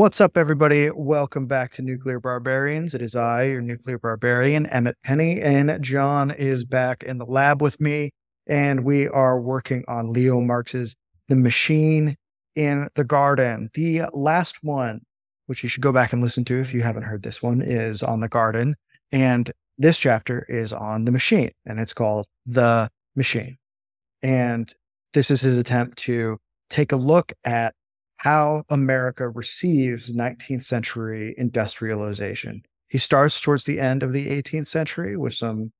What's up, everybody? Welcome back to Nuclear Barbarians. It is I, your nuclear barbarian, Emmett Penny, and John is back in the lab with me. And we are working on Leo Marx's The Machine in the Garden. The last one, which you should go back and listen to if you haven't heard this one, is on the garden. And this chapter is on the machine, and it's called The Machine. And this is his attempt to take a look at how America receives 19th century industrialization. He starts towards the end of the 18th century with some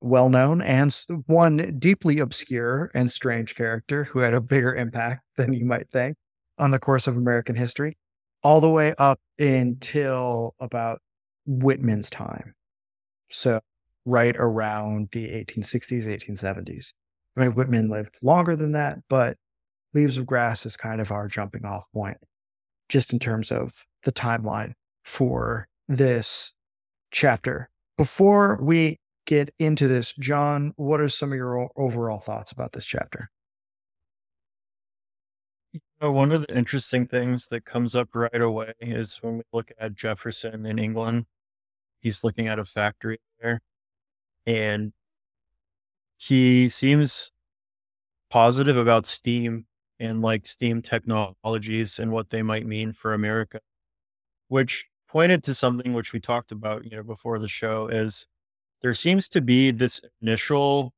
well known and one deeply obscure and strange character who had a bigger impact than you might think on the course of American history, all the way up until about Whitman's time. So, right around the 1860s, 1870s. I mean, Whitman lived longer than that, but Leaves of Grass is kind of our jumping off point, just in terms of the timeline for this chapter. Before we get into this, John, what are some of your overall thoughts about this chapter? One of the interesting things that comes up right away is when we look at Jefferson in England. He's looking at a factory there, and he seems positive about steam and like steam technologies and what they might mean for America, which pointed to something which we talked about, you know, before the show is there seems to be this initial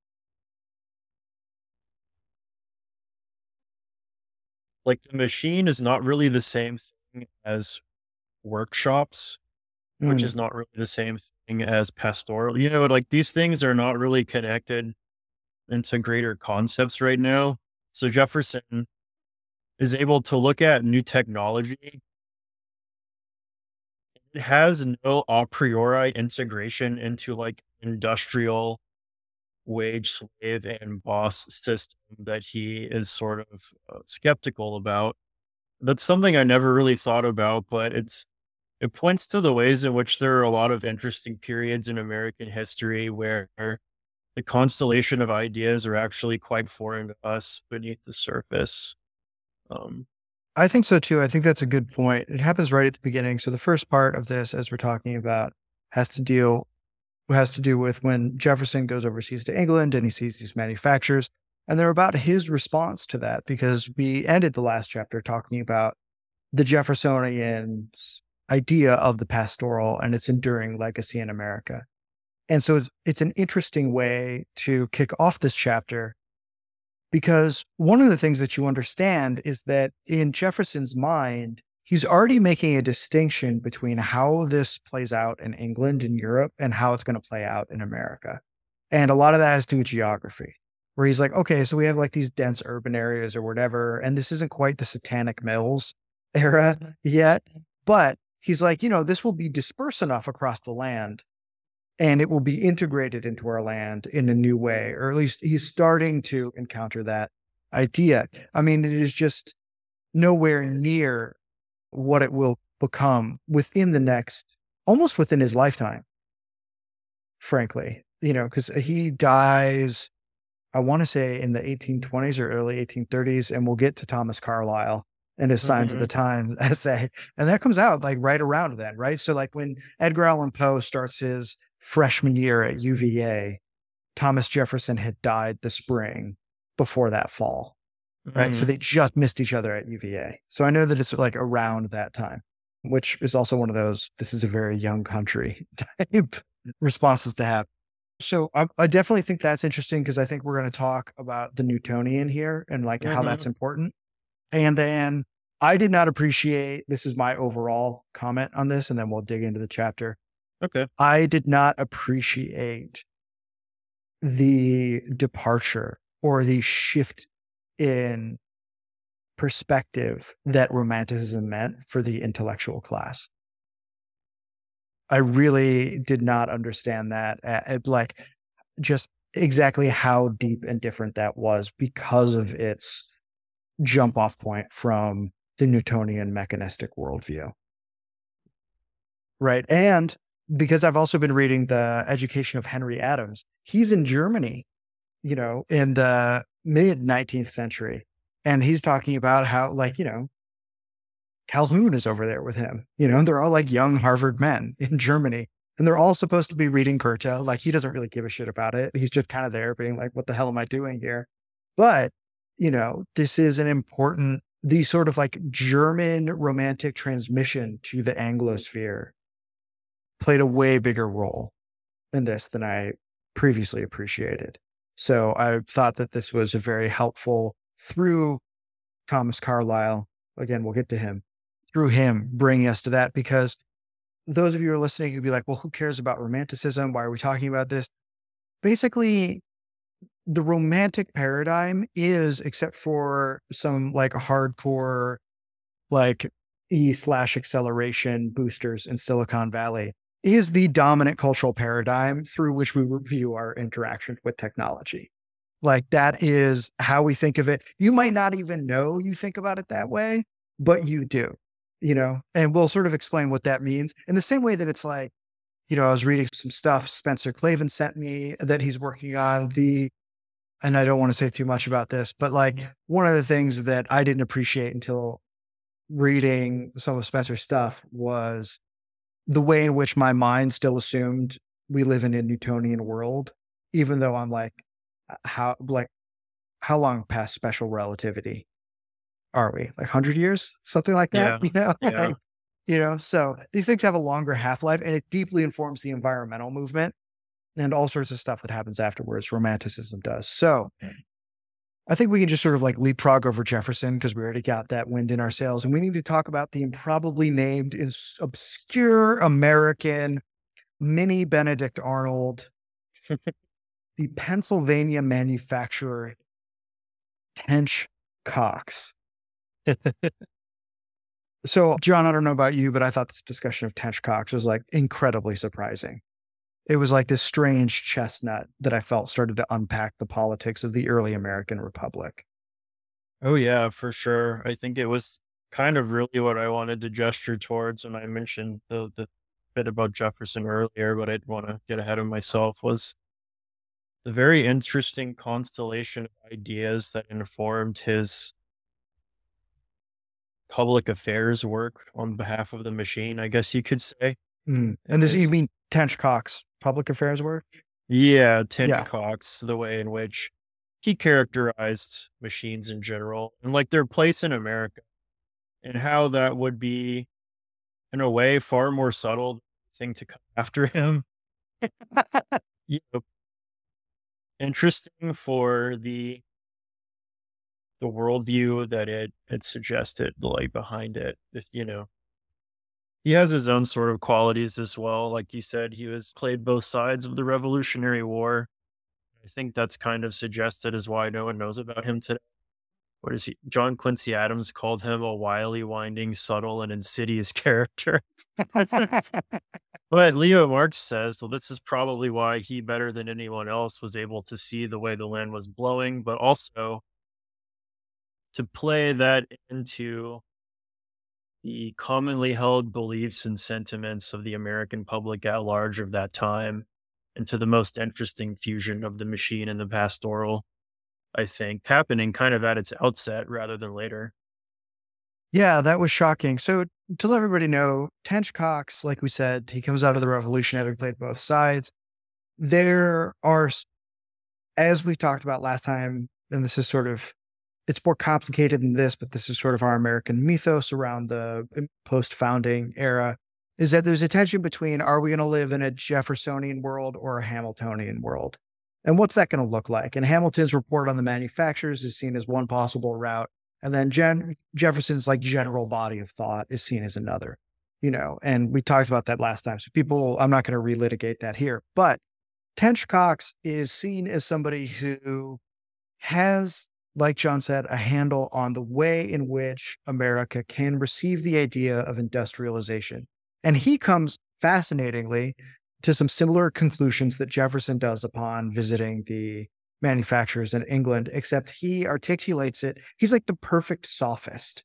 like the machine is not really the same thing as workshops, mm. which is not really the same thing as pastoral. You know, like these things are not really connected into greater concepts right now. So Jefferson is able to look at new technology. It has no a priori integration into like industrial wage slave and boss system that he is sort of uh, skeptical about. That's something I never really thought about, but it's it points to the ways in which there are a lot of interesting periods in American history where the constellation of ideas are actually quite foreign to us beneath the surface. Um, I think so too. I think that's a good point. It happens right at the beginning. So the first part of this, as we're talking about, has to deal has to do with when Jefferson goes overseas to England and he sees these manufacturers, and they're about his response to that because we ended the last chapter talking about the Jeffersonian idea of the pastoral and its enduring legacy in America. And so it's, it's an interesting way to kick off this chapter because one of the things that you understand is that in Jefferson's mind, he's already making a distinction between how this plays out in England and Europe and how it's going to play out in America. And a lot of that has to do with geography, where he's like, okay, so we have like these dense urban areas or whatever, and this isn't quite the satanic mills era mm-hmm. yet, but he's like, you know, this will be dispersed enough across the land and it will be integrated into our land in a new way, or at least he's starting to encounter that idea. I mean, it is just nowhere near what it will become within the next, almost within his lifetime, frankly, you know, because he dies, I want to say in the 1820s or early 1830s, and we'll get to Thomas Carlyle and his Signs mm-hmm. of the Times essay. And that comes out like right around then, right? So, like when Edgar Allan Poe starts his freshman year at UVA, Thomas Jefferson had died the spring before that fall. Right. Mm. So they just missed each other at UVA. So I know that it's like around that time, which is also one of those, this is a very young country type responses to have. So I, I definitely think that's interesting because I think we're going to talk about the Newtonian here and like mm-hmm. how that's important. And then I did not appreciate this is my overall comment on this, and then we'll dig into the chapter. Okay. I did not appreciate the departure or the shift in perspective that romanticism meant for the intellectual class. I really did not understand that, uh, like just exactly how deep and different that was because of its jump off point from the Newtonian mechanistic worldview. Right. And because I've also been reading the education of Henry Adams. He's in Germany, you know, in the mid 19th century. And he's talking about how, like, you know, Calhoun is over there with him, you know, and they're all like young Harvard men in Germany. And they're all supposed to be reading Goethe. Like he doesn't really give a shit about it. He's just kind of there being like, what the hell am I doing here? But, you know, this is an important, the sort of like German romantic transmission to the Anglosphere played a way bigger role in this than I previously appreciated. So I thought that this was a very helpful through Thomas Carlyle. Again, we'll get to him through him bringing us to that because those of you who are listening could be like, well, who cares about romanticism? Why are we talking about this? Basically, the romantic paradigm is, except for some like hardcore, like E slash acceleration boosters in Silicon Valley, is the dominant cultural paradigm through which we review our interactions with technology. Like that is how we think of it. You might not even know you think about it that way, but you do, you know, and we'll sort of explain what that means in the same way that it's like, you know, I was reading some stuff Spencer Klavan sent me that he's working on the, and I don't want to say too much about this, but like one of the things that I didn't appreciate until reading some of Spencer's stuff was the way in which my mind still assumed we live in a Newtonian world, even though I'm like, uh, how like how long past special relativity are we? Like hundred years, something like that. Yeah. You know, Yeah. Like, you know. So these things have a longer half life, and it deeply informs the environmental movement and all sorts of stuff that happens afterwards. Romanticism does. So I think we can just sort of like leapfrog over Jefferson because we already got that wind in our sails. And we need to talk about the improbably named obscure American mini Benedict Arnold, the Pennsylvania manufacturer Tench Coxe. So, John, I don't know about you, but I thought this discussion of Tench Coxe was like incredibly surprising. It was like this strange chestnut that I felt started to unpack the politics of the early American Republic. Oh yeah, for sure. I think it was kind of really what I wanted to gesture towards when I mentioned the the bit about Jefferson earlier, but I didn't want to get ahead of myself was the very interesting constellation of ideas that informed his public affairs work on behalf of the machine, I guess you could say. Mm. And this, you mean Tench Coxe, public affairs work? Yeah, Tim Yeah. Coxe, the way in which he characterized machines in general and like their place in America and how that would be, in a way, far more subtle thing to come after him. you know, interesting for the the worldview that it it suggested, the like behind it. You know, he has his own sort of qualities as well. Like you said, he was played both sides of the Revolutionary War. I think that's kind of suggested as why no one knows about him today. What is he? John Quincy Adams called him a wily, winding, subtle, and insidious character. But Leo Marx says, well, this is probably why he, better than anyone else, was able to see the way the land was blowing, but also to play that into the commonly held beliefs and sentiments of the American public at large of that time, into the most interesting fusion of the machine and the pastoral, I think, happening kind of at its outset rather than later. Yeah, that was shocking. So to let everybody know, Tench Coxe, like we said, he comes out of the revolution having played both sides. There are, as we talked about last time, and this is sort of, it's more complicated than this, but this is sort of our American mythos around the um, post founding era, is that there's a tension between are we going to live in a Jeffersonian world or a Hamiltonian world? And what's that going to look like? And Hamilton's report on the manufacturers is seen as one possible route. And then Jen, Jefferson's like general body of thought is seen as another, you know, and we talked about that last time. So people, I'm not going to relitigate that here, but Tench Coxe is seen as somebody who has, like John said, a handle on the way in which America can receive the idea of industrialization. And he comes fascinatingly to some similar conclusions that Jefferson does upon visiting the manufacturers in England, except he articulates it. He's like the perfect sophist,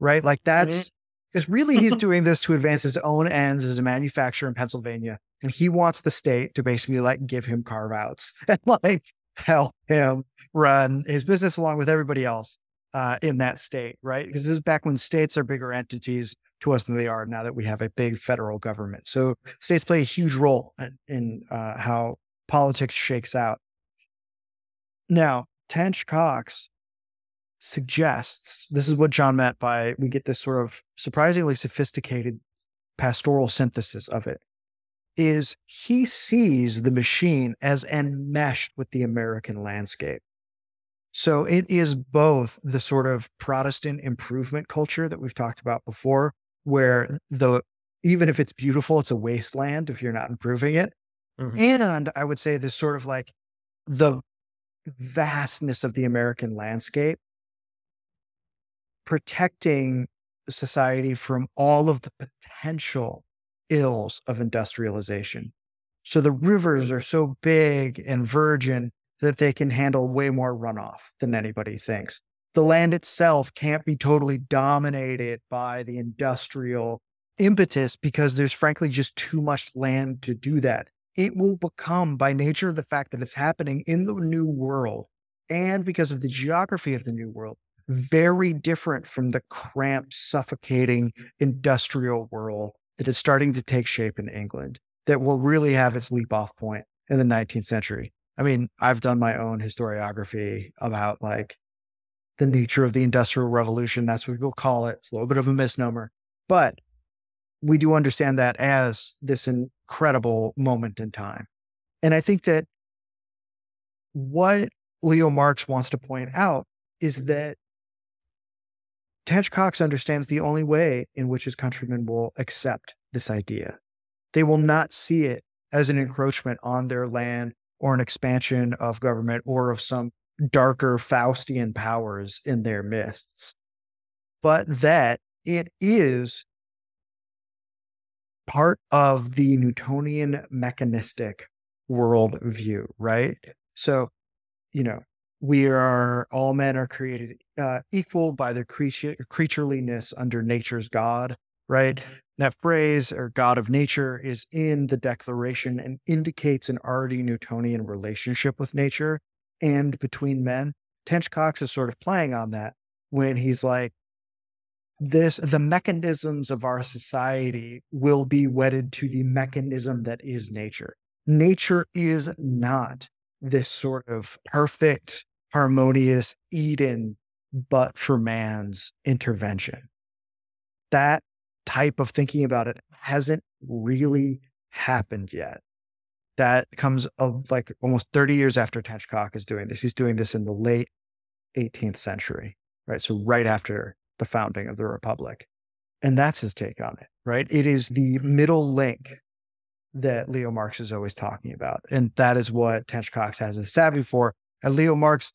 right? Like mm-hmm. that's because really he's doing this to advance his own ends as a manufacturer in Pennsylvania. And he wants the state to basically like give him carve outs and like help him run his business along with everybody else. uh, in that state, right? Because this is back when states are bigger entities to us than they are now that we have a big federal government. So states play a huge role in, in uh, how politics shakes out. Now, Tench Coxe suggests this is what John meant by we get this sort of surprisingly sophisticated pastoral synthesis of it is he sees the machine as enmeshed with the American landscape. So it is both the sort of Protestant improvement culture that we've talked about before, where the even if it's beautiful, it's a wasteland if you're not improving it. Mm-hmm. And I would say this sort of like the vastness of the American landscape, protecting society from all of the potential ills of industrialization. So the rivers are so big and virgin that they can handle way more runoff than anybody thinks. The land itself can't be totally dominated by the industrial impetus because there's frankly just too much land to do that. It will become, by nature of the fact that it's happening in the new world and because of the geography of the new world, very different from the cramped, suffocating industrial world that is starting to take shape in England that will really have its leap off point in the 19th century. I mean, I've done my own historiography about like the nature of the Industrial Revolution. That's what people call it. It's a little bit of a misnomer, but we do understand that as this incredible moment in time. And I think that what Leo Marx wants to point out is that Tench Coxe understands the only way in which his countrymen will accept this idea. They will not see it as an encroachment on their land or an expansion of government or of some darker Faustian powers in their midst, but that it is part of the Newtonian mechanistic worldview, right? So, you know, we are all men are created uh, equal by their creature, creatureliness under nature's God, right? That phrase or God of nature is in the declaration and indicates an already Newtonian relationship with nature and between men. Tench Coxe is sort of playing on that when he's like, this the mechanisms of our society will be wedded to the mechanism that is nature. Nature is not this sort of perfect, harmonious Eden, but for man's intervention. That type of thinking about it hasn't really happened yet. That comes of like almost 30 years after Tench Coxe is doing this. He's doing this in the late 18th century, right? So, right after the founding of the Republic. And that's his take on it, right? It is the middle link that Leo Marx is always talking about. And that is what Tench Coxe has a savvy for. And Leo Marx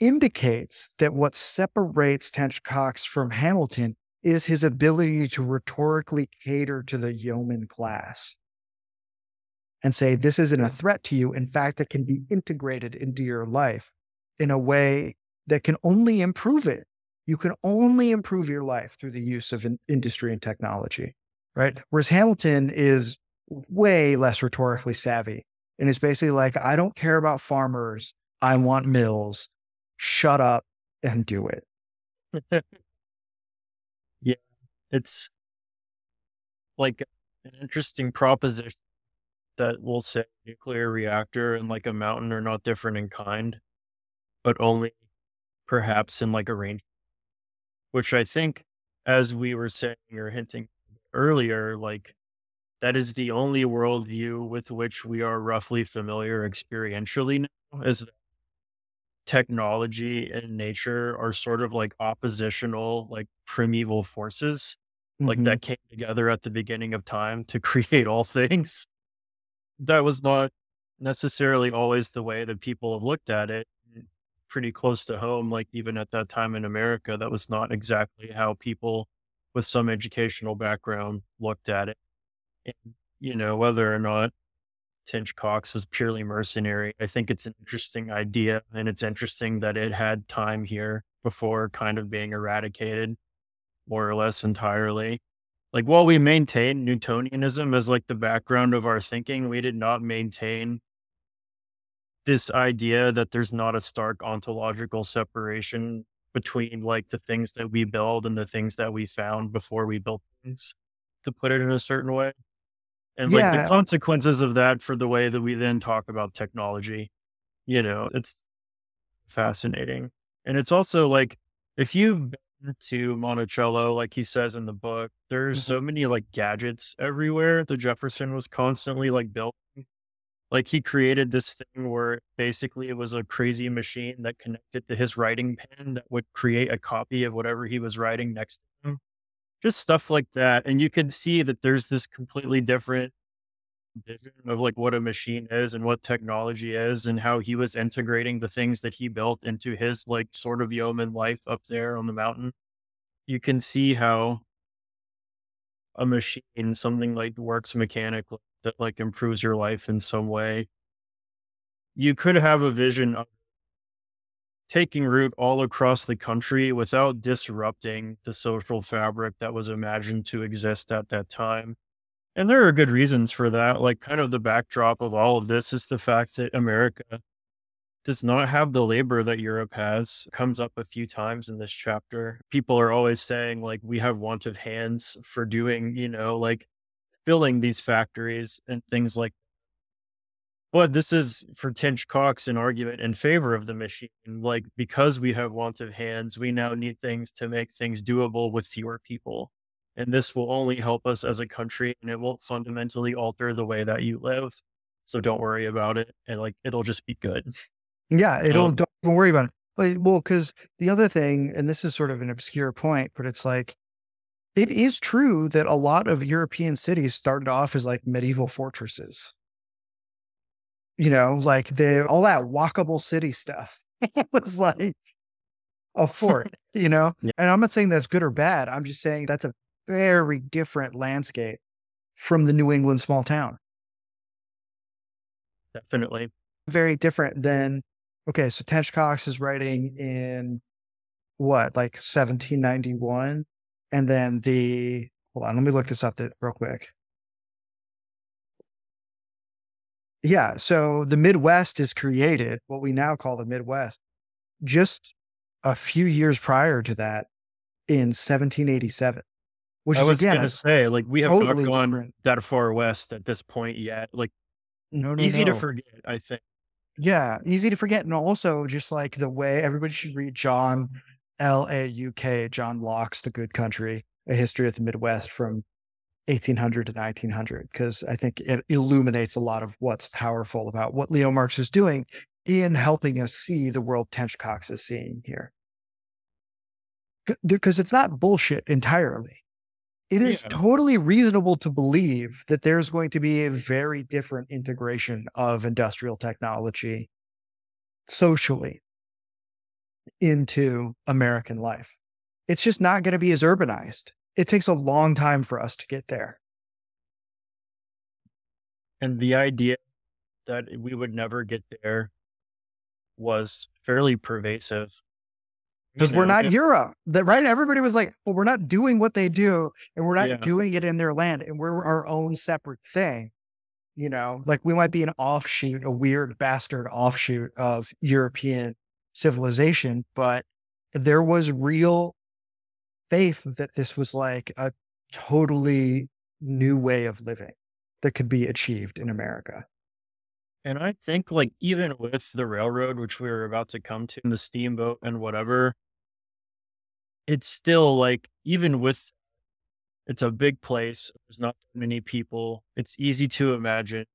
indicates that what separates Tench Coxe from Hamilton is his ability to rhetorically cater to the yeoman class and say, this isn't a threat to you. In fact, it can be integrated into your life in a way that can only improve it. You can only improve your life through the use of in- industry and technology, right? Whereas Hamilton is way less rhetorically savvy. And it's basically like, I don't care about farmers. I want mills. Shut up and do it. yeah. It's like an interesting proposition that will say nuclear reactor and like a mountain are not different in kind, but only perhaps in like a range, which I think, as we were saying or hinting earlier, like that is the only worldview with which we are roughly familiar experientially now is that technology and nature are sort of like oppositional like primeval forces mm-hmm. like that came together at the beginning of time to create all things that was not necessarily always the way that people have looked at it pretty close to home like even at that time in america that was not exactly how people with some educational background looked at it and, you know, whether or not Tench Coxe was purely mercenary, I think it's an interesting idea. And it's interesting that it had time here before kind of being eradicated more or less entirely. Like while we maintain Newtonianism as like the background of our thinking, we did not maintain this idea that there's not a stark ontological separation between like the things that we build and the things that we found before we built things to put it in a certain way. And like the consequences of that for the way that we then talk about technology, you know, it's fascinating. And it's also like if you've been to Monticello, like he says in the book, there's Mhm. so many like gadgets everywhere that Jefferson was constantly like building. Like he created this thing where basically it was a crazy machine that connected to his writing pen that would create a copy of whatever he was writing next to him. Just stuff like that. And you can see that there's this completely different vision of like what a machine is and what technology is and how he was integrating the things that he built into his like sort of yeoman life up there on the mountain. You can see how a machine, something like works mechanically that like improves your life in some way. You could have a vision of taking root all across the country without disrupting the social fabric that was imagined to exist at that time. And there are good reasons for that. Like, kind of the backdrop of all of this is the fact that America does not have the labor that Europe has. Comes up a few times in this chapter. People are always saying, like, we have want of hands for doing, you know, like filling these factories and things like but this is for Tench Coxe an argument in favor of the machine. Like, because we have want of hands, we now need things to make things doable with fewer people. And this will only help us as a country and it won't fundamentally alter the way that you live. So don't worry about it. And like, it'll just be good. Yeah, it'll Um, don't even worry about it. But, well, because the other thing, and this is sort of an obscure point, but it's like it is true that a lot of European cities started off as like medieval fortresses. You know, like the all that walkable city stuff was like a fort, you know? Yeah. And I'm not saying that's good or bad. I'm just saying that's a very different landscape from the New England small town. Definitely. very different than okay so tench coxe is writing in what like 1791 and then the hold on let me look this up real quick yeah so the midwest is created what we now call the midwest just a few years prior to that in 1787 which I was again going to say, like, we have totally not gone different- that far west at this point yet. Like, no, no, easy to forget, I think. Yeah, easy to forget. And also just like the way everybody should read John L A U K, John Lauck's The Good Country, a history of the Midwest from 1800 to 1900, because I think it illuminates a lot of what's powerful about what Leo Marx is doing in helping us see the world Tench Coxe is seeing here. Because it's not bullshit entirely. It is Yeah. totally reasonable to believe that there's going to be a very different integration of industrial technology socially into American life. It's just not going to be as urbanized. It takes a long time for us to get there. And the idea that we would never get there was fairly pervasive. Because we're not Europe. That right? Everybody was like, well, we're not doing what they do, and we're not Yeah. doing it in their land, and we're our own separate thing. You know, like we might be an offshoot, a weird bastard offshoot of European civilization, but there was real faith that this was like a totally new way of living that could be achieved in America. And I think, like, even with the railroad, which we were about to come to, and the steamboat and whatever, it's still like, even with it's a big place, there's not many people. It's easy to imagine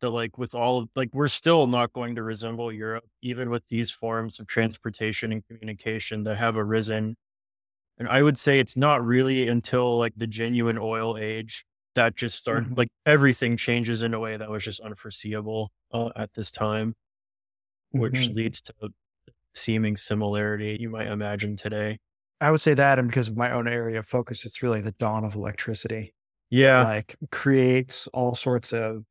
that, like, with all of, like, we're still not going to resemble Europe, even with these forms of transportation and communication that have arisen. And I would say it's not really until like the genuine oil age that just started, Mhm. like, everything changes in a way that was just unforeseeable uh, at this time which Mhm. leads to seeming similarity you might imagine today. I would say that, and because of my own area of focus, it's really the dawn of electricity. Yeah, like creates all sorts of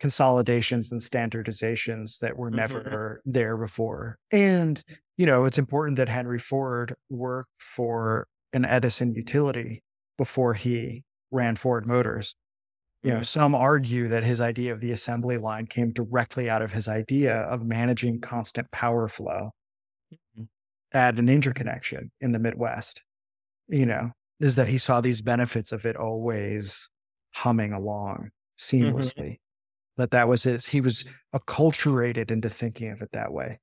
consolidations and standardizations that were Mhm. never there before. And, you know, it's important that Henry Ford worked for an Edison utility before he ran Ford Motors. You know, Mhm. some argue that his idea of the assembly line came directly out of his idea of managing constant power flow Mhm. add an interconnection in the Midwest, you know, is that he saw these benefits of it always humming along Mm-hmm. seamlessly. That that was his, he was acculturated into thinking of it that way.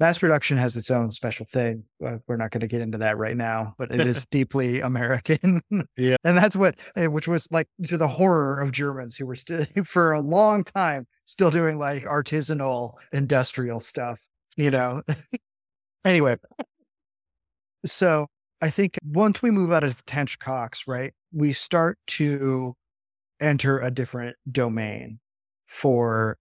Mass production has its own special thing. Uh, we're not going to get into that right now, but it is deeply American. Yeah. And that's what, eh, which was like to the horror of Germans who were still, for a long time, still doing like artisanal industrial stuff, you know? anyway, so I think once we move out of Tench Coxe, right, we start to enter a different domain for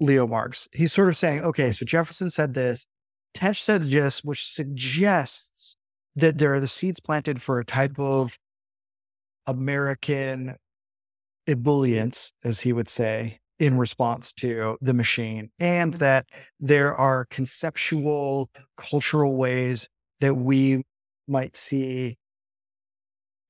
Leo Marx. He's sort of saying, okay, hmm. so Jefferson said this, Tench said this, which suggests that there are the seeds planted for a type of American ebullience, as he would say, in response to the machine, and hmm. that there are conceptual, cultural ways that we might see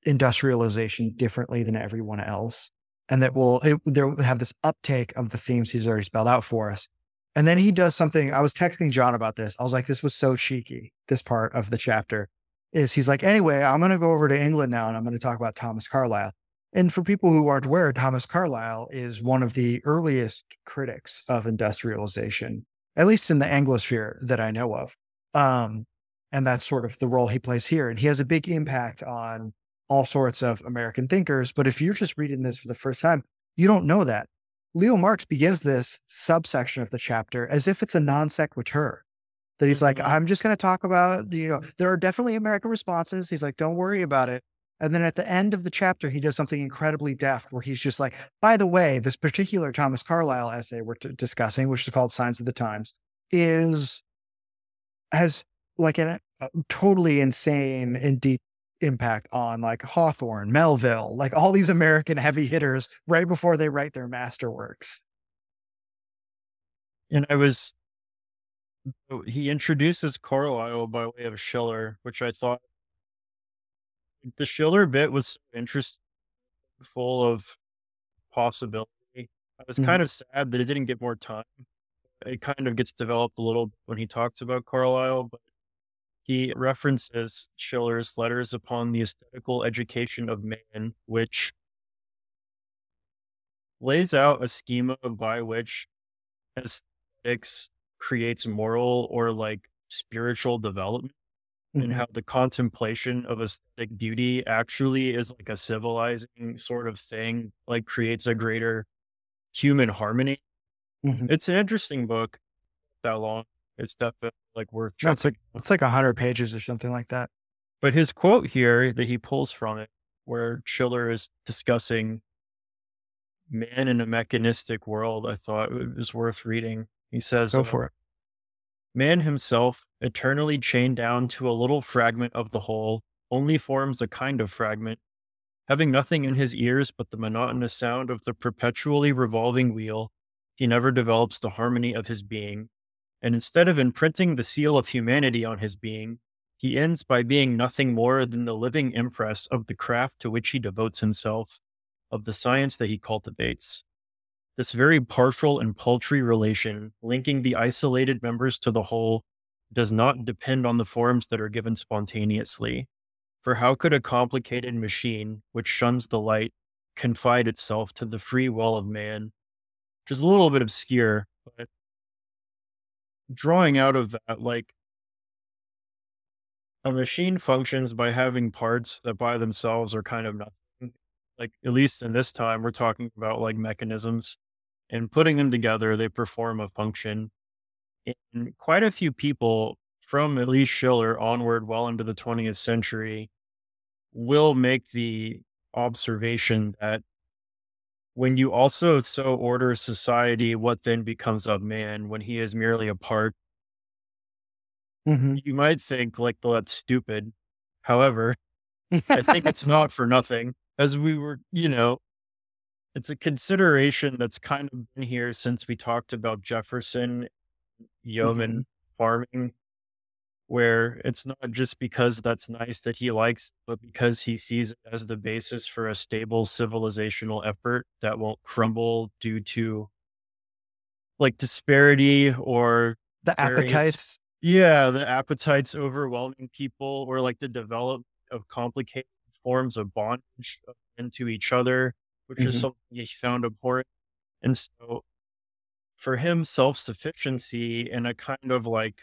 industrialization differently than everyone else. And that will there have this uptake of the themes he's already spelled out for us. And then he does something. I was texting John about this. I was like, this was so cheeky, this part of the chapter. Is he's like, anyway, I'm going to go over to England now and I'm going to talk about Thomas Carlyle. And for people who aren't aware, Thomas Carlyle is one of the earliest critics of industrialization, at least in the Anglosphere that I know of. Um, and that's sort of the role he plays here. And he has a big impact on all sorts of American thinkers. But if you're just reading this for the first time, you don't know that. Leo Marx begins this subsection of the chapter as if it's a non sequitur. That he's like, Mhm. I'm just going to talk about, you know, there are definitely American responses. He's like, don't worry about it. And then at the end of the chapter, he does something incredibly deft where he's just like, by the way, this particular Thomas Carlyle essay we're t- discussing, which is called Signs of the Times, is has like an, a totally insane and deep impact on like Hawthorne, Melville, like all these American heavy hitters right before they write their masterworks. And I was, he introduces Carlyle by way of Schiller, which I thought the Schiller bit was interesting, full of possibility. I was Mhm. kind of sad that it didn't get more time. It kind of gets developed a little when he talks about Carlyle, but he references Schiller's letters upon the aesthetical education of man, which lays out a schema by which aesthetics creates moral or like spiritual development and Mhm. how the contemplation of aesthetic beauty actually is like a civilizing sort of thing, like creates a greater human harmony. Mhm. It's an interesting book. That long. It's definitely like worth No, it's like it's like a hundred pages or something like that. But his quote here that he pulls from it, where Schiller is discussing man in a mechanistic world, I thought it was worth reading. He says, Go uh, for it. Man himself, eternally chained down to a little fragment of the whole, only forms a kind of fragment. Having nothing in his ears but the monotonous sound of the perpetually revolving wheel, he never develops the harmony of his being. And instead of imprinting the seal of humanity on his being, he ends by being nothing more than the living impress of the craft to which he devotes himself, of the science that he cultivates. This very partial and paltry relation, linking the isolated members to the whole, does not depend on the forms that are given spontaneously. For how could a complicated machine, which shuns the light, confide itself to the free will of man? Which is a little bit obscure, but drawing out of that, like a machine functions by having parts that by themselves are kind of nothing. Like, at least in this time, we're talking about like mechanisms and putting them together, they perform a function. And quite a few people from at least Schiller onward, well into the 20th century, will make the observation that when you also so order society, what then becomes of man when he is merely a part Mhm. you might think like, well, that's stupid. However, I think it's not for nothing. As we were, you know, it's a consideration that's kind of been here since we talked about Jefferson, yeoman farming, where it's not just because that's nice that he likes, but because he sees it as the basis for a stable civilizational effort that won't crumble due to like disparity or the various- appetites Yeah, the appetites overwhelming people or like the development of complicated forms of bondage into each other, which is hmm something he found abhorrent. And so for him, self-sufficiency and a kind of like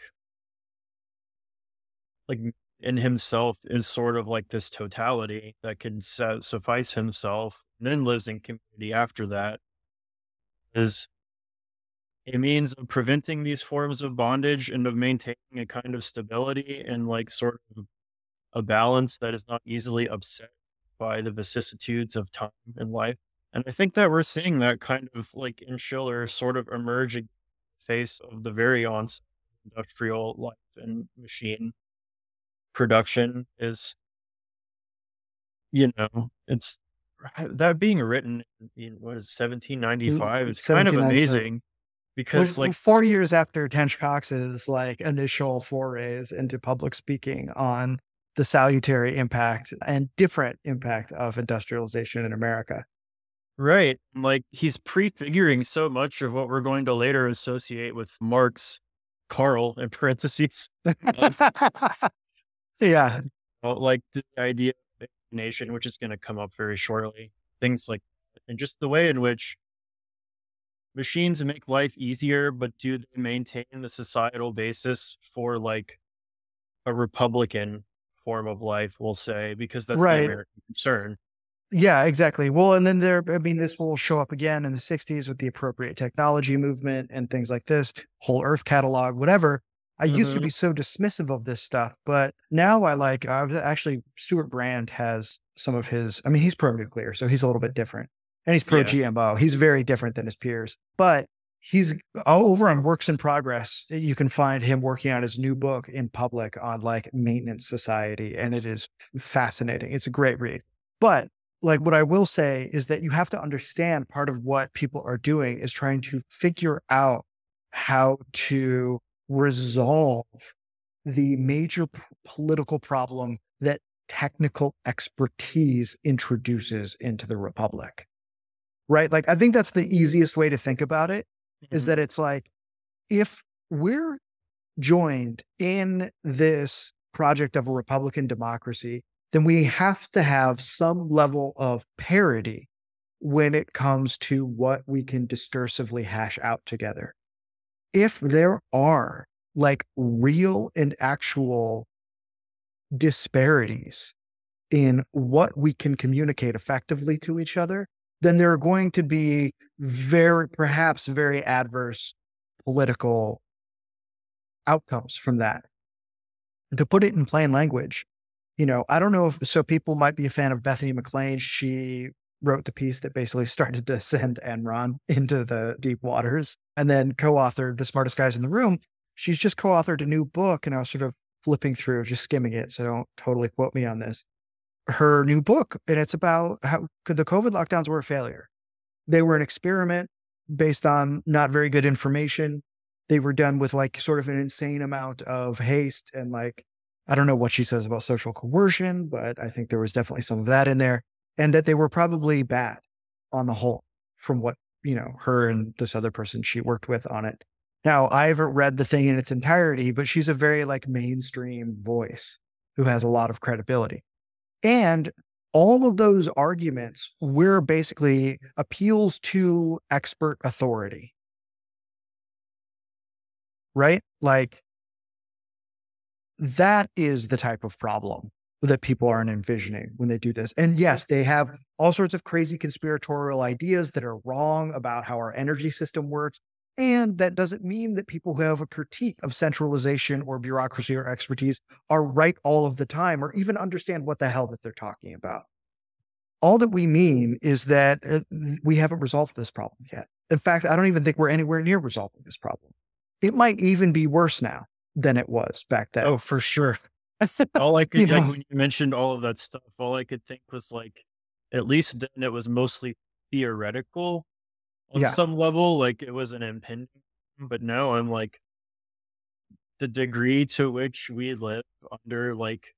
like in himself is sort of like this totality that can su- suffice himself and then lives in community after that is a means of preventing these forms of bondage and of maintaining a kind of stability and like sort of a balance that is not easily upset by the vicissitudes of time and life. And I think that we're seeing that kind of like in Schiller sort of emerging face of the very onset industrial life and machine production is, you know, it's that being written in what is 1795 it's kind of 1795. amazing because like four years after Tench Coxe's like initial forays into public speaking on the salutary impact and different impact of industrialization in America. right like he's prefiguring so much of what we're going to later associate with Marx Karl in parentheses yeah, like the idea of nation which is going to come up very shortly things like that. and just the way in which machines make life easier but do they maintain the societal basis for like a republican form of life we'll say because that's the american concern Yeah, exactly. Well, and then there, I mean, this will show up again in the 60s with the appropriate technology movement and things like this, whole earth catalog, whatever. I used to hmm be so dismissive of this stuff, but now I like, I was actually, Stewart Brand has some of his, I mean, he's pro nuclear, so he's a little bit different and he's pro yeah GMO. He's very different than his peers, but he's all over on Works in Progress. You can find him working on his new book in public on like maintenance society, and it is fascinating. It's a great read. But like what I will say is that you have to understand part of what people are doing is trying to figure out how to resolve the major p- political problem that technical expertise introduces into the republic. Right? Like I think that's the easiest way to think about it is Mhm. that it's like if we're joined in this project of a republican democracy, then we have to have some level of parity when it comes to what we can discursively hash out together. If there are like real and actual disparities in what we can communicate effectively to each other, then there are going to be very, perhaps very adverse political outcomes from that. And to put it in plain language, you know, I don't know if so people might be a fan of Bethany McLean. She wrote the piece that basically started to send Enron into the deep waters and then co-authored The Smartest Guys in the Room. She's just co-authored a new book and I was sort of flipping through, just skimming it. So don't totally quote me on this. Her new book, and it's about how the COVID lockdowns were a failure. They were an experiment based on not very good information. They were done with like sort of an insane amount of haste and like I don't know what she says about social coercion, but I think there was definitely some of that in there. And that they were probably bad on the whole, from what, you know, her and this other person she worked with on it. Now, I haven't read the thing in its entirety, but she's a very like mainstream voice who has a lot of credibility. And all of those arguments were basically appeals to expert authority, right? Like that is the type of problem that people aren't envisioning when they do this. And yes, they have all sorts of crazy conspiratorial ideas that are wrong about how our energy system works. And that doesn't mean that people who have a critique of centralization or bureaucracy or expertise are right all of the time or even understand what the hell that they're talking about. All that we mean is that uh, we haven't resolved this problem yet. In fact, I don't even think we're anywhere near resolving this problem. It might even be worse now than it was back then. oh for sure all i you could like know, when you mentioned all of that stuff all i could think was like at least then it was mostly theoretical on yeah, some level like it was an impending but now i'm like the degree to which we live under like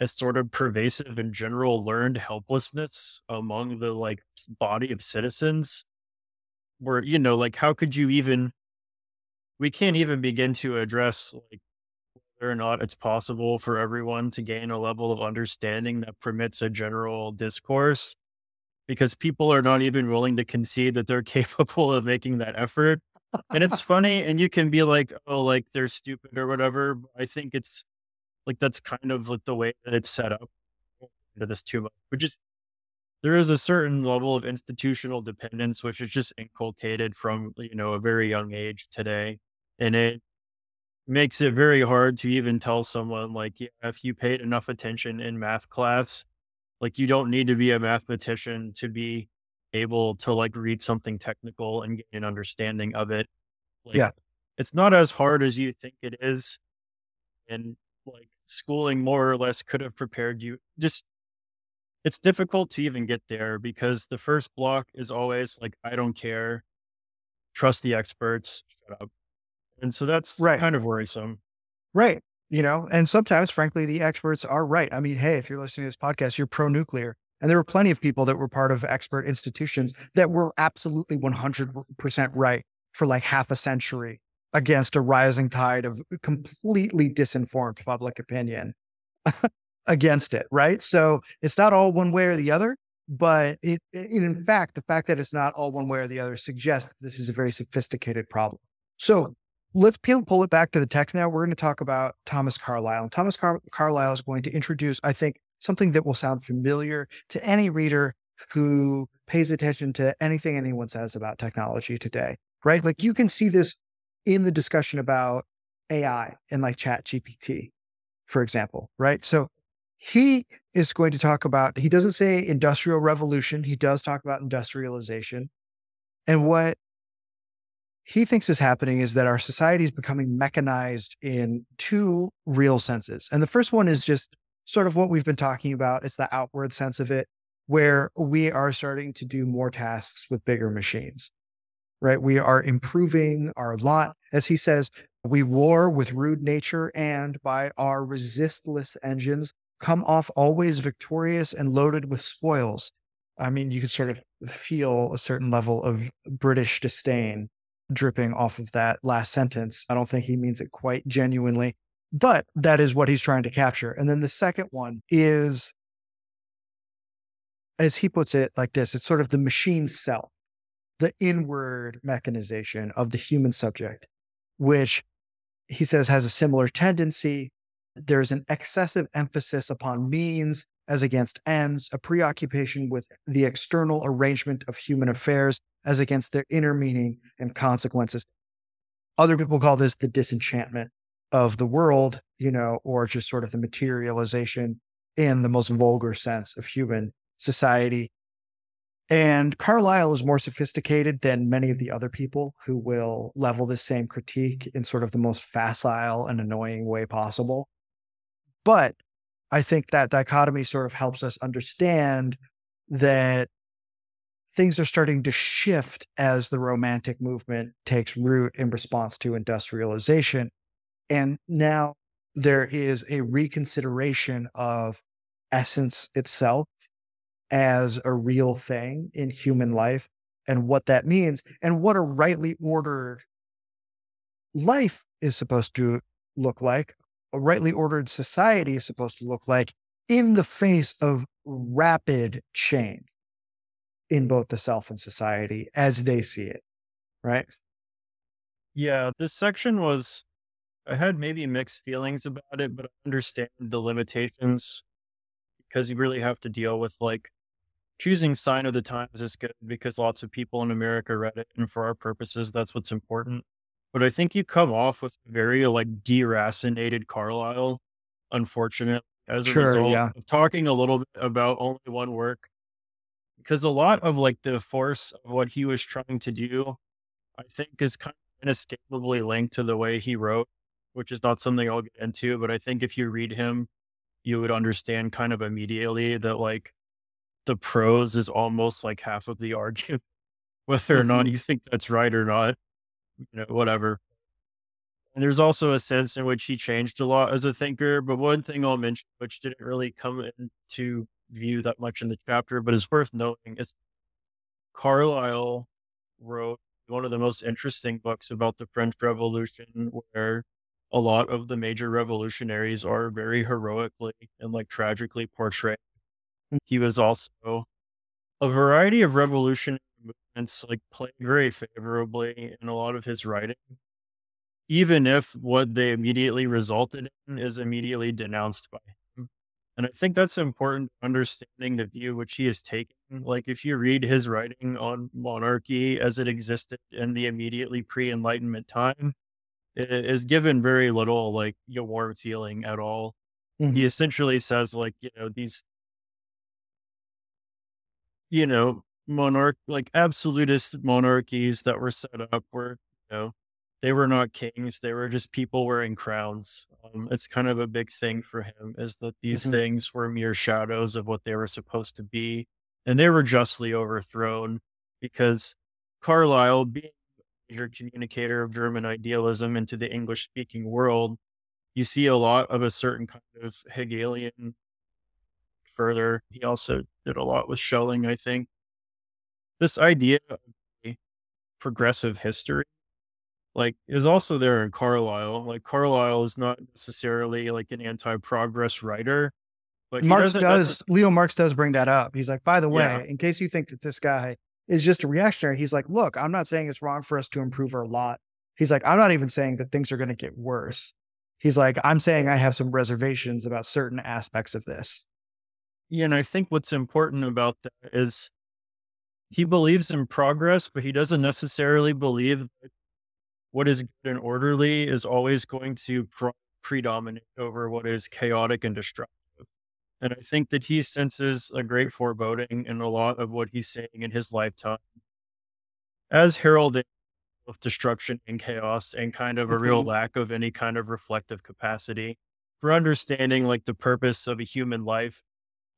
a sort of pervasive and general learned helplessness among the like body of citizens where you know like how could you even we can't even begin to address like whether or not it's possible for everyone to gain a level of understanding that permits a general discourse because people are not even willing to concede that they're capable of making that effort. And it's funny, and you can be like, oh, like they're stupid or whatever. I think it's like that's kind of like the way that it's set up into this too much, which is there is a certain level of institutional dependence which is just inculcated from you know a very young age today and it makes it very hard to even tell someone like yeah, if you paid enough attention in math class like you don't need to be a mathematician to be able to like read something technical and get an understanding of it. Like Yeah. it's not as hard as you think it is and like schooling more or less could have prepared you just it's difficult to even get there because the first block is always like i don't care. Trust the experts. Shut up and so that's Right. kind of worrisome Right. You know, and sometimes, frankly, the experts are right. I mean, hey, if you're listening to this podcast, you're pro nuclear. And there were plenty of people that were part of expert institutions that were absolutely 100% right for like half a century against a rising tide of completely disinformed public opinion against it. Right. So it's not all one way or the other. But it, it, in fact, the fact that it's not all one way or the other suggests that this is a very sophisticated problem. So let's peel, pull it back to the text now. We're going to talk about Thomas Carlyle. And Thomas Car- Carlyle is going to introduce, I think, something that will sound familiar to any reader who pays attention to anything anyone says about technology today, right? Like you can see this in the discussion about AI and like Chat GPT, for example, right? So he is going to talk about, he doesn't say industrial revolution, he does talk about industrialization. And what he thinks is happening is that our society is becoming mechanized in two real senses. And the first one is just sort of what we've been talking about. It's the outward sense of it, where we are starting to do more tasks with bigger machines, right? We are improving our lot. As he says, we war with rude nature and by our resistless engines come off always victorious and loaded with spoils. I mean, you can sort of feel a certain level of British disdain dripping off of that last sentence. I don't think he means it quite genuinely, but that is what he's trying to capture. And then the second one is, as he puts it like this it's sort of the machine self, the inward mechanization of the human subject, which he says has a similar tendency. There's an excessive emphasis upon means as against ends, a preoccupation with the external arrangement of human affairs as against their inner meaning and consequences. Other people call this the disenchantment of the world, you know, or just sort of the materialization in the most vulgar sense of human society. And Carlyle is more sophisticated than many of the other people who will level this same critique in sort of the most facile and annoying way possible. But I think that dichotomy sort of helps us understand that things are starting to shift as the romantic movement takes root in response to industrialization. And now there is a reconsideration of essence itself as a real thing in human life and what that means and what a rightly ordered life is supposed to look like a rightly ordered society is supposed to look like in the face of rapid change in both the self and society as they see it. Right. yeah this section was i had maybe mixed feelings about it but i understand the limitations because you really have to deal with like choosing sign of the times is good because lots of people in America read it, and for our purposes, that's what's important. But I think you come off with very like deracinated Carlyle, unfortunately, as a Sure, result yeah. of talking a little bit about only one work. Because a lot of like the force of what he was trying to do, I think, is kind of inescapably linked to the way he wrote, which is not something I'll get into. But I think if you read him, you would understand kind of immediately that like the prose is almost like half of the argument, whether or not mm-hmm. you think that's right or not, you know, whatever. And there's also a sense in which he changed a lot as a thinker. But one thing I'll mention, which didn't really come into view that much in the chapter, but is worth noting, is Carlyle wrote one of the most interesting books about the French Revolution, where a lot of the major revolutionaries are very heroically and like tragically portrayed. He was also a variety of revolutionary movements like played very favorably in a lot of his writing, even if what they immediately resulted in is immediately denounced by him. And I think that's important understanding the view which he has taken. Like if you read his writing on monarchy as it existed in the immediately pre-enlightenment time, it is given very little like you know, warm feeling at all. Mhm. He essentially says like, you know, these you know, monarch like absolutist monarchies that were set up were, you know, they were not kings, they were just people wearing crowns. Um, it's kind of a big thing for him is that these Mhm. things were mere shadows of what they were supposed to be, and they were justly overthrown because Carlyle, being a major communicator of German idealism into the English speaking world, you see a lot of a certain kind of Hegelian further. He also did a lot with Schelling, I think. This idea of progressive history, like, is also there in Carlyle. Like, Carlyle is not necessarily like an anti-progress writer, but Marx does, Leo Marx does bring that up. He's like, by the way, Yeah. in case you think that this guy is just a reactionary, he's like, look, I'm not saying it's wrong for us to improve our lot. He's like, I'm not even saying that things are going to get worse. He's like, I'm saying I have some reservations about certain aspects of this. Yeah, and I think what's important about that is he believes in progress, but he doesn't necessarily believe that what is good and orderly is always going to pro- predominate over what is chaotic and destructive. And I think that he senses a great foreboding in a lot of what he's saying in his lifetime as heralding of destruction and chaos and kind of a real Mhm. lack of any kind of reflective capacity for understanding like the purpose of a human life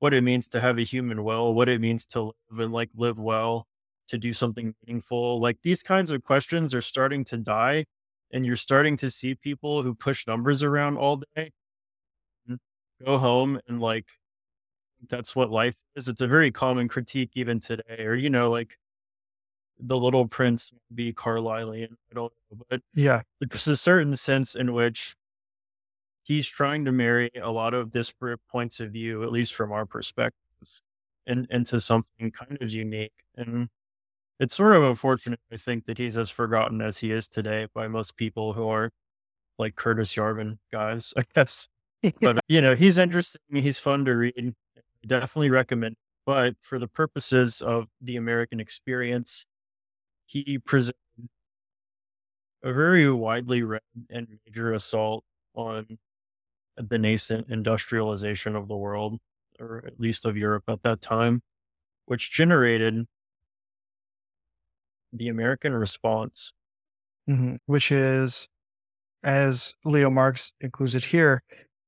what it means to have a human will, what it means to live and like live well, to do something meaningful. Like these kinds of questions are starting to die, and you're starting to see people who push numbers around all day go home and like that's what life is. It's a very common critique even today, or you know, like the little prince be Carlylean. I don't know, but Yeah. there's a certain sense in which he's trying to marry a lot of disparate points of view, at least from our perspectives, and into something kind of unique. And it's sort of unfortunate, I think, that he's as forgotten as he is today by most people who are like Curtis Yarvin guys, I guess. But you know, he's interesting. He's fun to read. Definitely recommend. But for the purposes of the American experience, he presented a very widely read and major assault on the nascent industrialization of the world, or at least of Europe at that time, which generated the American response. Mhm. Which is, as Leo Marx includes it here,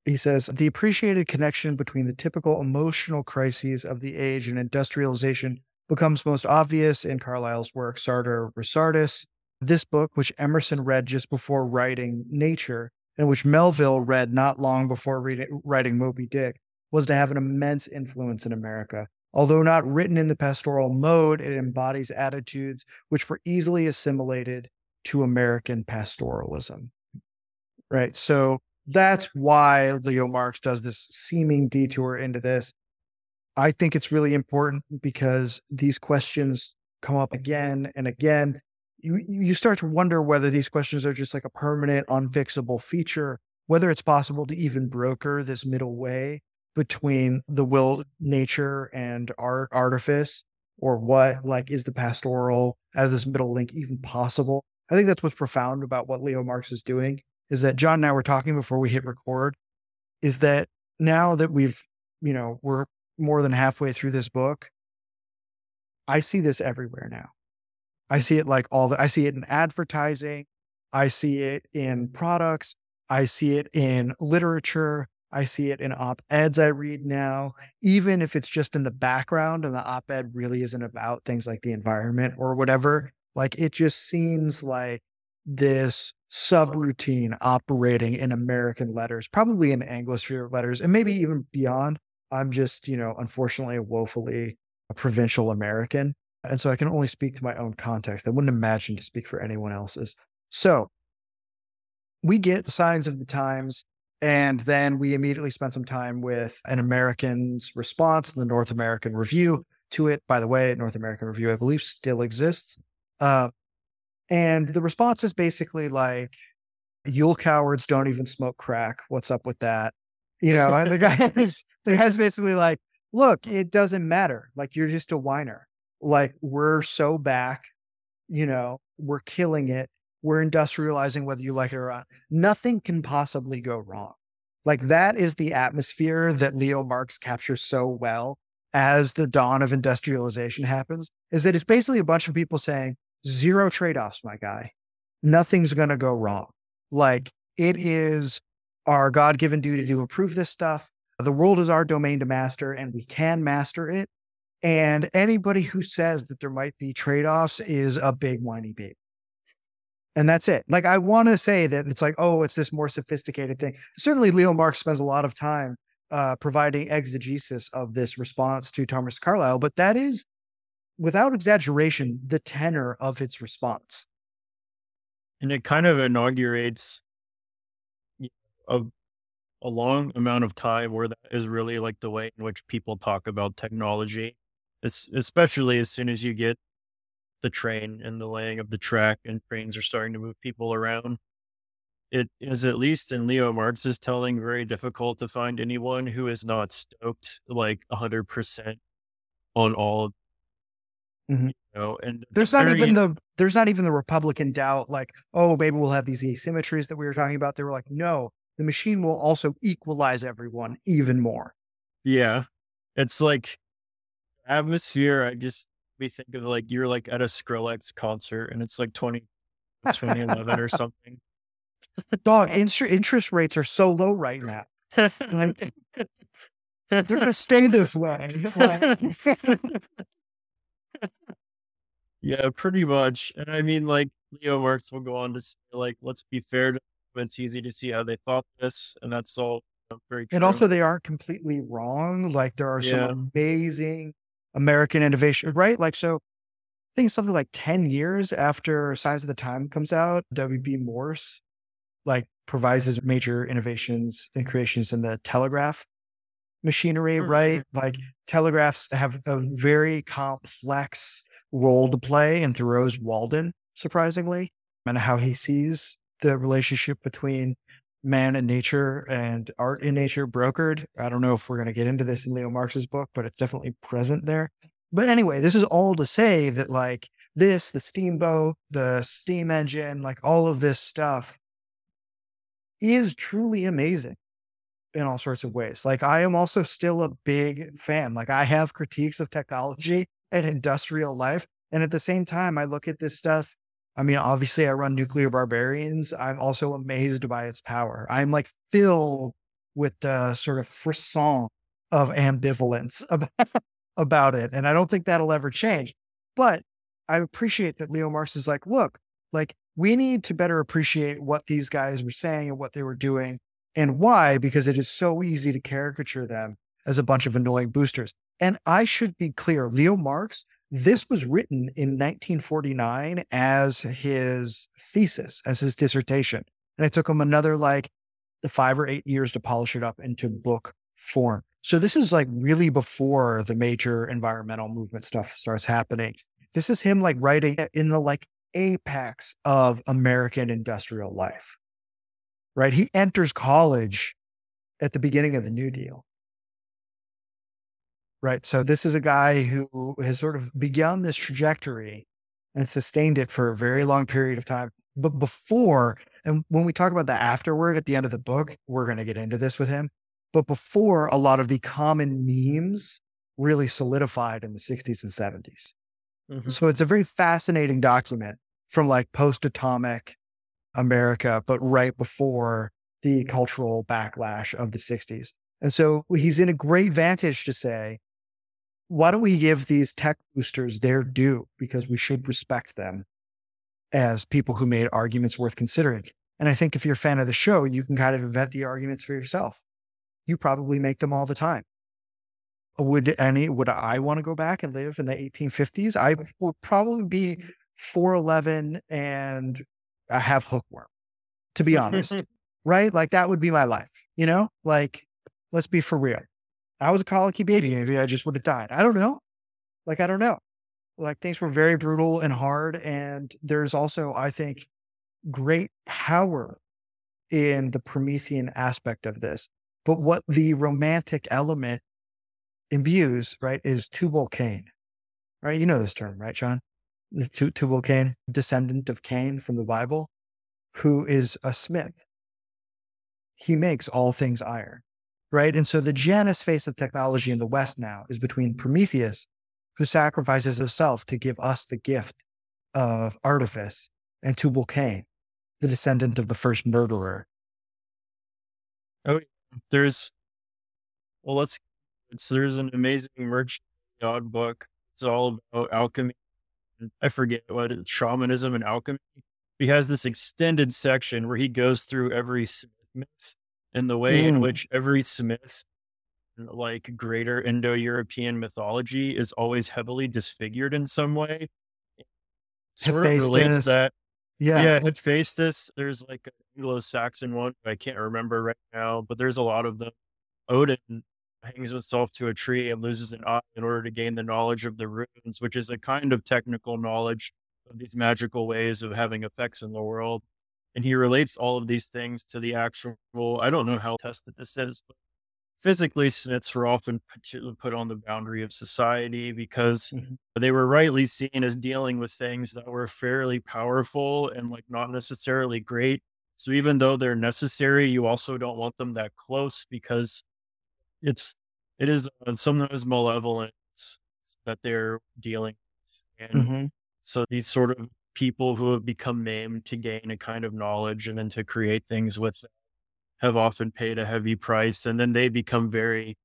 he says the appreciated connection between the typical emotional crises of the age and industrialization becomes most obvious in Carlyle's work, Sartor Resartus. This book, which Emerson read just before writing Nature, and which Melville read not long before reading, writing Moby Dick, was to have an immense influence in America. Although not written in the pastoral mode, it embodies attitudes which were easily assimilated to American pastoralism. Right. So that's why Leo Marx does this seeming detour into this. I think it's really important because these questions come up again and again. You, you start to wonder whether these questions are just like a permanent, unfixable feature, whether it's possible to even broker this middle way between the will, nature, and art, artifice, or what like is the pastoral as this middle link even possible? I think that's what's profound about what Leo Marx is doing is that John and I were talking before we hit record, is that now that we've, you know, we're more than halfway through this book, I see this everywhere now. I see it like all the, I see it in advertising. I see it in products. I see it in literature. I see it in op eds I read now, even if it's just in the background and the op ed really isn't about things like the environment or whatever. Like it just seems like this subroutine operating in American letters, probably in Anglosphere letters, and maybe even beyond. I'm just, you know, unfortunately, woefully a provincial American. And so I can only speak to my own context. I wouldn't imagine to speak for anyone else's. So we get the signs of the times. And then we immediately spent some time with an American's response, the North American review to it. By the way, North American review, I believe, still exists. Uh, and the response is basically like, Yule cowards don't even smoke crack. What's up with that? You know, the guy is, the guy's basically like, look, it doesn't matter. Like, you're just a whiner. Like, we're so back, you know, we're killing it. We're industrializing whether you like it or not. Nothing can possibly go wrong. Like, that is the atmosphere that Leo Marx captures so well as the dawn of industrialization happens, is that it's basically a bunch of people saying, zero trade offs, my guy. Nothing's going to go wrong. Like, it is our God given duty to approve this stuff. The world is our domain to master, and we can master it. And anybody who says that there might be trade offs is a big whiny baby. And that's it. Like, I want to say that it's like, oh, it's this more sophisticated thing. Certainly, Leo Marx spends a lot of time uh, providing exegesis of this response to Thomas Carlyle, but that is, without exaggeration, the tenor of its response. And it kind of inaugurates a, a long amount of time where that is really like the way in which people talk about technology. It's especially as soon as you get the train and the laying of the track and trains are starting to move people around. It is at least in Leo Marx's telling very difficult to find anyone who is not stoked like hundred percent on all Mhm. you know, and There's not very- even the there's not even the Republican doubt, like, oh, maybe we'll have these asymmetries that we were talking about. They were like, no, the machine will also equalize everyone even more. Yeah. It's like atmosphere. I just we think of like you're like at a Skrillex concert and it's like 20, 2011 or something. Dog, inter- interest rates are so low right now. Like, they're gonna stay this way. Yeah, pretty much. And I mean, like Leo Marx will go on to say, like, let's be fair to them. It's easy to see how they thought this, and that's all you very true. and also, they aren't completely wrong. Like, there are Yeah. some amazing American innovation, right? Like, so I think something like 10 years after Signs of the Time comes out, W.B. Morse like provides his major innovations and creations in the telegraph machinery, Mhm. right? Like telegraphs have a very complex role to play in Thoreau's Walden, surprisingly, and how he sees the relationship between man and nature and art in nature brokered. I don't know if we're going to get into this in Leo Marx's book, but it's definitely present there. But anyway, this is all to say that like this, the steamboat, the steam engine, like all of this stuff is truly amazing in all sorts of ways. Like I am also still a big fan. Like I have critiques of technology and industrial life. And at the same time, I look at this stuff. I mean, obviously I run nuclear barbarians. I'm also amazed by its power. I'm like filled with the sort of frisson of ambivalence about, about it. And I don't think that'll ever change. But I appreciate that Leo Marx is like, look, like we need to better appreciate what these guys were saying and what they were doing and why, because it is so easy to caricature them as a bunch of annoying boosters. And I should be clear Leo Marx, this was written in 1949 as his thesis, as his dissertation. And it took him another like the five or eight years to polish it up into book form. So this is like really before the major environmental movement stuff starts happening. This is him like writing in the like apex of American industrial life, right? He enters college at the beginning of the New Deal. Right. So this is a guy who has sort of begun this trajectory and sustained it for a very long period of time. But before, and when we talk about the afterward at the end of the book, we're going to get into this with him. But before, a lot of the common memes really solidified in the 60s and 70s. Mhm. So it's a very fascinating document from like post atomic America, but right before the cultural backlash of the 60s. And so he's in a great vantage to say, why don't we give these tech boosters their due? Because we should respect them as people who made arguments worth considering. And I think if you're a fan of the show, you can kind of invent the arguments for yourself. You probably make them all the time. would any would I want to go back and live in the 1850s? I would probably be 4'11 and I have hookworm, to be honest. right? Like that would be my life, you know? Like, let's be for real. I was a colicky baby. Maybe I just would have died. I don't know. Like, I don't know. Like things were very brutal and hard. And there's also, I think, great power in the Promethean aspect of this. But what the romantic element imbues, right, is Tubal Cain, right? You know this term, right, Sean? The Tubal Cain, descendant of Cain from the Bible, who is a smith. He makes all things iron, right? And so the Janus face of technology in the West now is between Prometheus, who sacrifices himself to give us the gift of artifice, and Tubal Cain, the descendant of the first murderer. Oh, there's, well, let's there's an amazing merch dog book. It's all about alchemy. I forget what it's shamanism and alchemy. He has this extended section where he goes through every myth and the way mm. in which every Smith, like greater Indo European mythology, is always heavily disfigured in some way. Sort of relates that. Yeah. Yeah. Hephaestus, there's like an Anglo Saxon one. I can't remember right now, but there's a lot of them. Odin hangs himself to a tree and loses an eye in order to gain the knowledge of the runes, which is a kind of technical knowledge of these magical ways of having effects in the world. And he relates all of these things to the actual, I don't know how tested this is, but physically, Smiths were often put, on the boundary of society because mm-hmm. they were rightly seen as dealing with things that were fairly powerful and like not necessarily great. So even though they're necessary, you also don't want them that close because it's it is uh, sometimes malevolent that they're dealing with. And mm-hmm. so these sort of people who have become maimed to gain a kind of knowledge and then to create things with have often paid a heavy price. And then they become very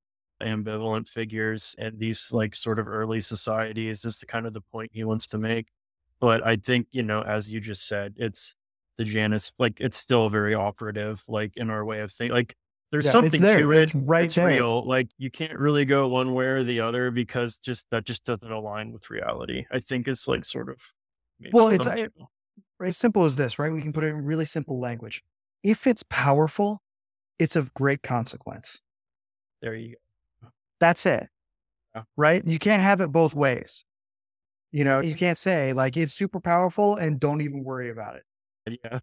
ambivalent figures and these like sort of early societies is the kind of the point he wants to make. But I think, you know, as you just said, it's the Janus, like it's still very operative, like in our way of thinking. Like there's yeah, something to it. It's right it's there. real. Like you can't really go one way or the other because just that just doesn't align with reality. I think it's like sort of well, it's I, as simple as this, right? We can put it in really simple language. If it's powerful, it's of great consequence. There you go. That's it. Yeah. Right? You can't have it both ways. You know, you can't say like it's super powerful and don't even worry about it. Yeah.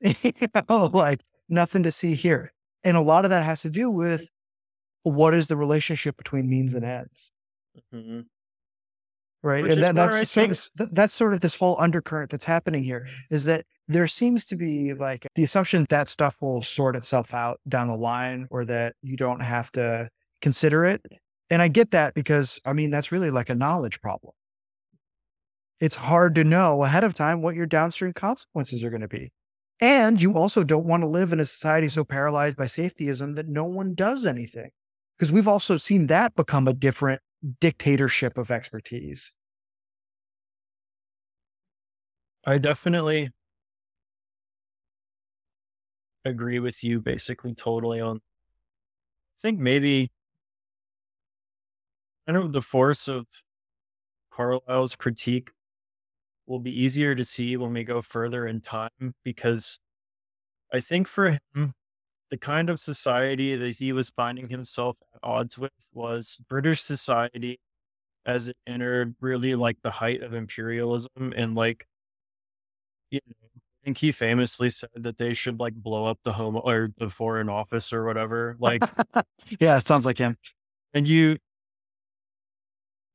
you know, like nothing to see here. And a lot of that has to do with what is the relationship between means and ends. Mm-hmm. Right. Which and that, that's, sort of, that's sort of this whole undercurrent that's happening here is that there seems to be like the assumption that stuff will sort itself out down the line or that you don't have to consider it. And I get that because I mean, that's really like a knowledge problem. It's hard to know ahead of time what your downstream consequences are going to be. And you also don't want to live in a society so paralyzed by safetyism that no one does anything. Because we've also seen that become a different dictatorship of expertise. I definitely agree with you basically totally on I think maybe I don't know the force of Carlyle's critique will be easier to see when we go further in time because I think for him, the kind of society that he was finding himself at odds with was British society as it entered really like the height of imperialism and like you know, I think he famously said that they should like blow up the home or the foreign office or whatever. Like Yeah, it sounds like him. And you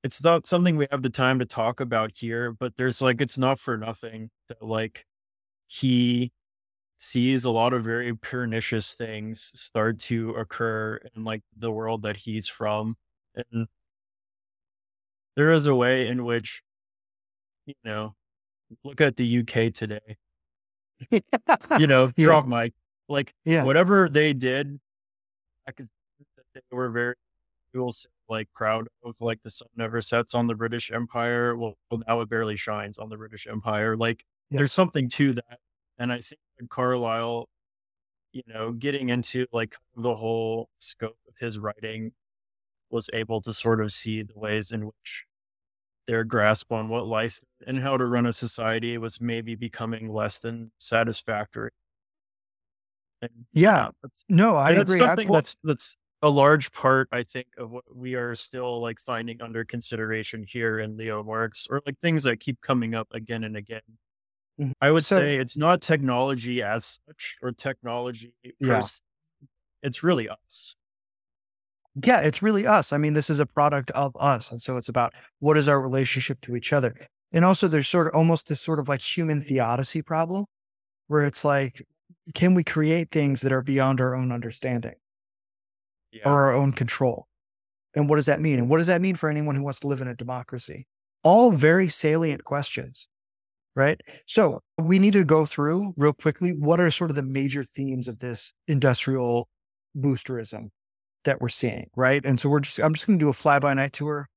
it's not something we have the time to talk about here, but there's like, it's not for nothing that like he sees a lot of very pernicious things start to occur in like the world that he's from. And there is a way in which, you know, look at the UK today. you know, yeah. drop mic. Like yeah. whatever they did, I could they were very people say like proud of like the sun never sets on the British Empire. Well, now it barely shines on the British Empire. Like yeah. there's something to that. And I think Carlyle, you know, getting into like the whole scope of his writing, was able to sort of see the ways in which their grasp on what life and how to run a society was maybe becoming less than satisfactory. And yeah, no, I agree. Something that's that's a large part, I think, of what we are still like finding under consideration here in Leo Marx, or like things that keep coming up again and again. Mm-hmm. I would so, say it's not technology as such or technology. Yeah. It's really us. Yeah, it's really us. I mean, this is a product of us. And so it's about what is our relationship to each other. And also, there's sort of almost this sort of like human theodicy problem where it's like, can we create things that are beyond our own understanding yeah. or our own control? And what does that mean? And what does that mean for anyone who wants to live in a democracy? All very salient questions right? So we need to go through real quickly what are sort of the major themes of this industrial boosterism that we're seeing, right? And so we're just I'm just going to do a fly by night tour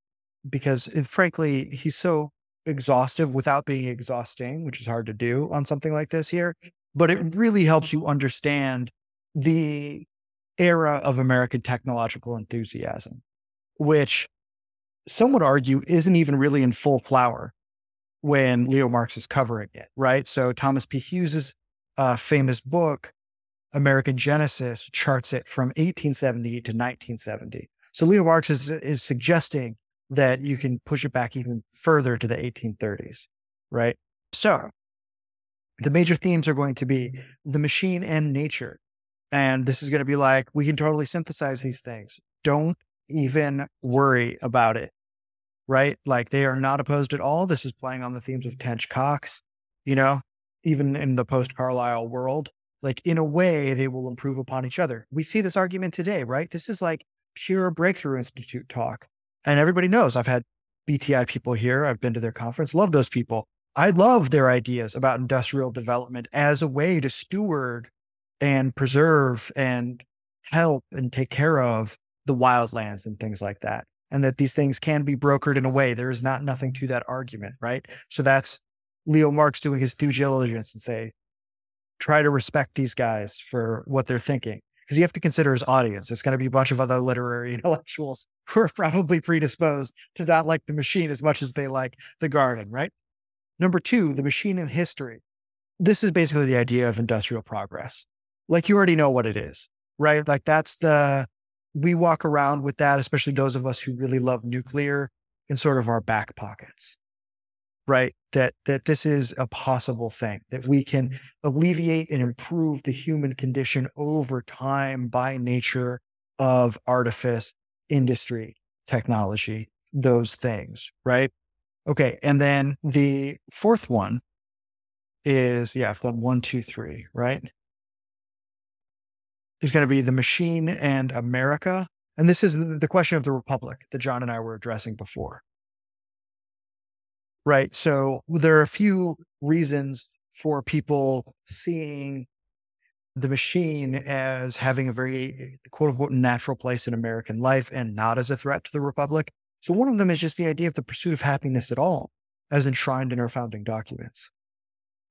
because it, frankly he's so exhaustive without being exhausting, which is hard to do on something like this here, but it really helps you understand the era of American technological enthusiasm, which some would argue isn't even really in full flower when Leo Marx is covering it, right? So Thomas P. Hughes's uh, famous book, American Genesis, charts it from 1870 to 1970. So Leo Marx is, is suggesting that you can push it back even further to the 1830s, right? So the major themes are going to be the machine and nature. And this is going to be like, we can totally synthesize these things. Don't even worry about it right? Like they are not opposed at all. This is playing on the themes of Tench Coxe, you know, even in the post Carlyle world. Like in a way, they will improve upon each other. We see this argument today, right? This is like pure Breakthrough Institute talk. And everybody knows I've had BTI people here. I've been to their conference, love those people. I love their ideas about industrial development as a way to steward and preserve and help and take care of the wildlands and things like that and that these things can be brokered in a way. There is not nothing to that argument, right? So that's Leo Marx doing his due diligence and say, try to respect these guys for what they're thinking. Because you have to consider his audience. It's going to be a bunch of other literary intellectuals who are probably predisposed to not like the machine as much as they like the garden, right? Number two, the machine in history. This is basically the idea of industrial progress. Like you already know what it is, right? Like that's the we walk around with that, especially those of us who really love nuclear in sort of our back pockets, right? That, that this is a possible thing, that we can mm-hmm. alleviate and improve the human condition over time by nature of artifice, industry, technology, those things, right? Okay. And then the fourth one is, yeah, I've done one, two, three, right? Is going to be the machine and America. And this is the question of the Republic that John and I were addressing before. Right. So there are a few reasons for people seeing the machine as having a very quote unquote natural place in American life and not as a threat to the Republic. So one of them is just the idea of the pursuit of happiness at all, as enshrined in our founding documents.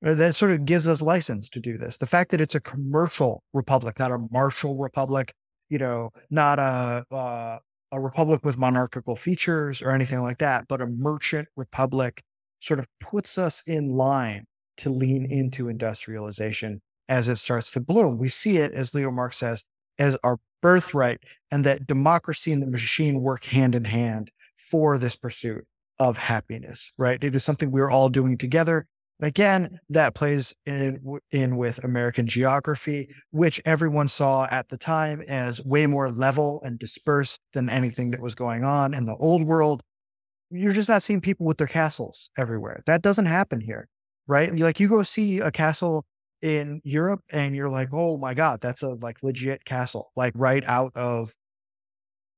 Uh, that sort of gives us license to do this. The fact that it's a commercial republic, not a martial republic, you know, not a uh, a republic with monarchical features or anything like that, but a merchant republic, sort of puts us in line to lean into industrialization as it starts to bloom. We see it, as Leo Marx says, as our birthright, and that democracy and the machine work hand in hand for this pursuit of happiness. Right? It is something we're all doing together Again, that plays in, in with American geography, which everyone saw at the time as way more level and dispersed than anything that was going on in the old world. You're just not seeing people with their castles everywhere. That doesn't happen here, right? Like you go see a castle in Europe and you're like, oh my God, that's a like legit castle, like right out of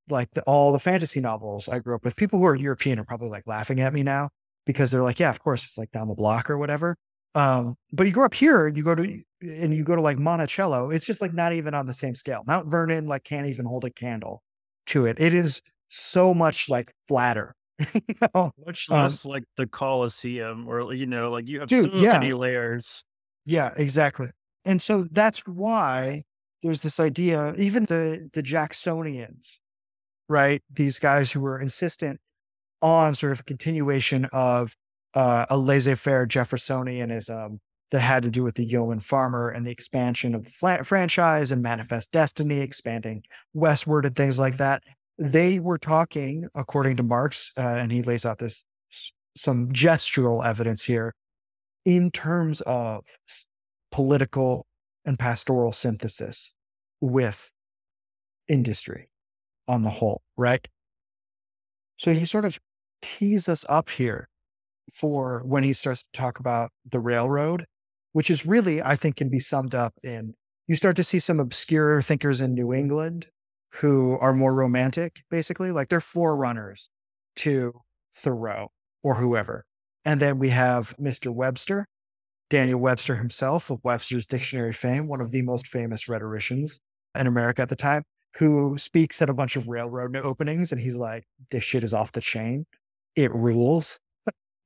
like the, all the fantasy novels I grew up with. People who are European are probably like laughing at me now because they're like, yeah, of course, it's like down the block or whatever. Um, but you grow up here, you go to and you go to like Monticello, it's just like not even on the same scale. Mount Vernon like can't even hold a candle to it. It is so much like flatter. you know? Much um less um, like the Colosseum, or you know, like you have dude, so yeah. many layers. Yeah, exactly. And so that's why there's this idea, even the the Jacksonians right? These guys who were insistent on sort of a continuation of uh, a laissez-faire Jeffersonianism that had to do with the yeoman farmer and the expansion of the fla- franchise and manifest destiny, expanding westward and things like that. They were talking, according to Marx, uh, and he lays out this some gestural evidence here in terms of political and pastoral synthesis with industry on the whole, right? So he sort of tees us up here for when he starts to talk about the railroad, which is really, I think, can be summed up in you start to see some obscure thinkers in New England who are more romantic, basically, like they're forerunners to Thoreau or whoever. And then we have Mr. Webster, Daniel Webster himself of Webster's Dictionary fame, one of the most famous rhetoricians in America at the time, who speaks at a bunch of railroad openings. And he's like, this shit is off the chain. It rules.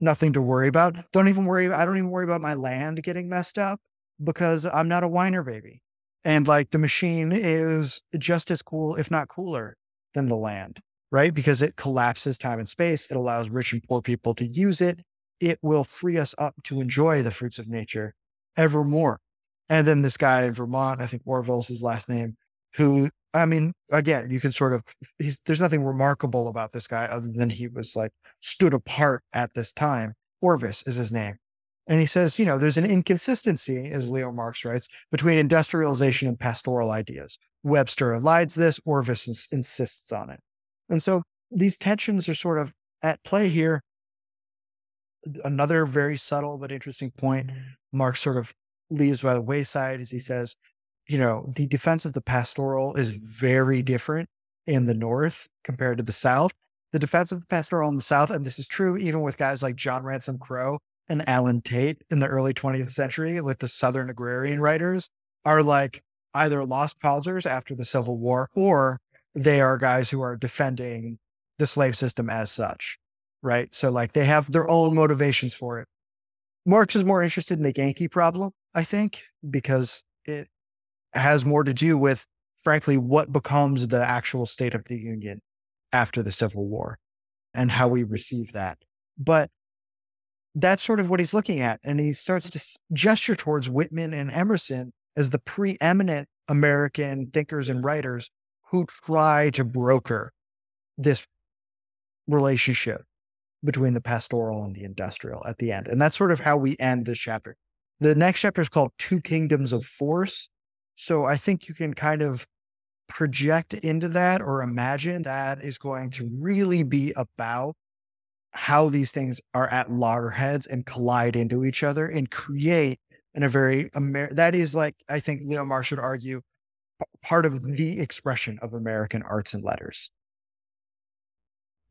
Nothing to worry about. Don't even worry. I don't even worry about my land getting messed up because I'm not a whiner baby. And like the machine is just as cool, if not cooler, than the land, right? Because it collapses time and space. It allows rich and poor people to use it. It will free us up to enjoy the fruits of nature evermore. And then this guy in Vermont, I think Orville's his last name, who, I mean, again, you can sort of, he's, there's nothing remarkable about this guy other than he was like stood apart at this time. Orvis is his name. And he says, you know, there's an inconsistency, as Leo Marx writes, between industrialization and pastoral ideas. Webster elides this, Orvis ins- insists on it. And so these tensions are sort of at play here. Another very subtle but interesting point mm-hmm. Marx sort of leaves by the wayside as he says, you know, the defense of the pastoral is very different in the North compared to the South. The defense of the pastoral in the South, and this is true even with guys like John Ransom Crowe and Allen Tate in the early 20th century, with the Southern agrarian writers, are like either lost causers after the Civil War or they are guys who are defending the slave system as such, right? So, like, they have their own motivations for it. Marx is more interested in the Yankee problem, I think, because it has more to do with, frankly, what becomes the actual state of the Union after the Civil War and how we receive that. But that's sort of what he's looking at. And he starts to gesture towards Whitman and Emerson as the preeminent American thinkers and writers who try to broker this relationship between the pastoral and the industrial at the end. And that's sort of how we end this chapter. The next chapter is called Two Kingdoms of Force. So I think you can kind of project into that or imagine that is going to mm-hmm. really be about how these things are at loggerheads and collide into each other and create in a very Amer- that is like I think Leo Marx would argue part of the expression of American arts and letters.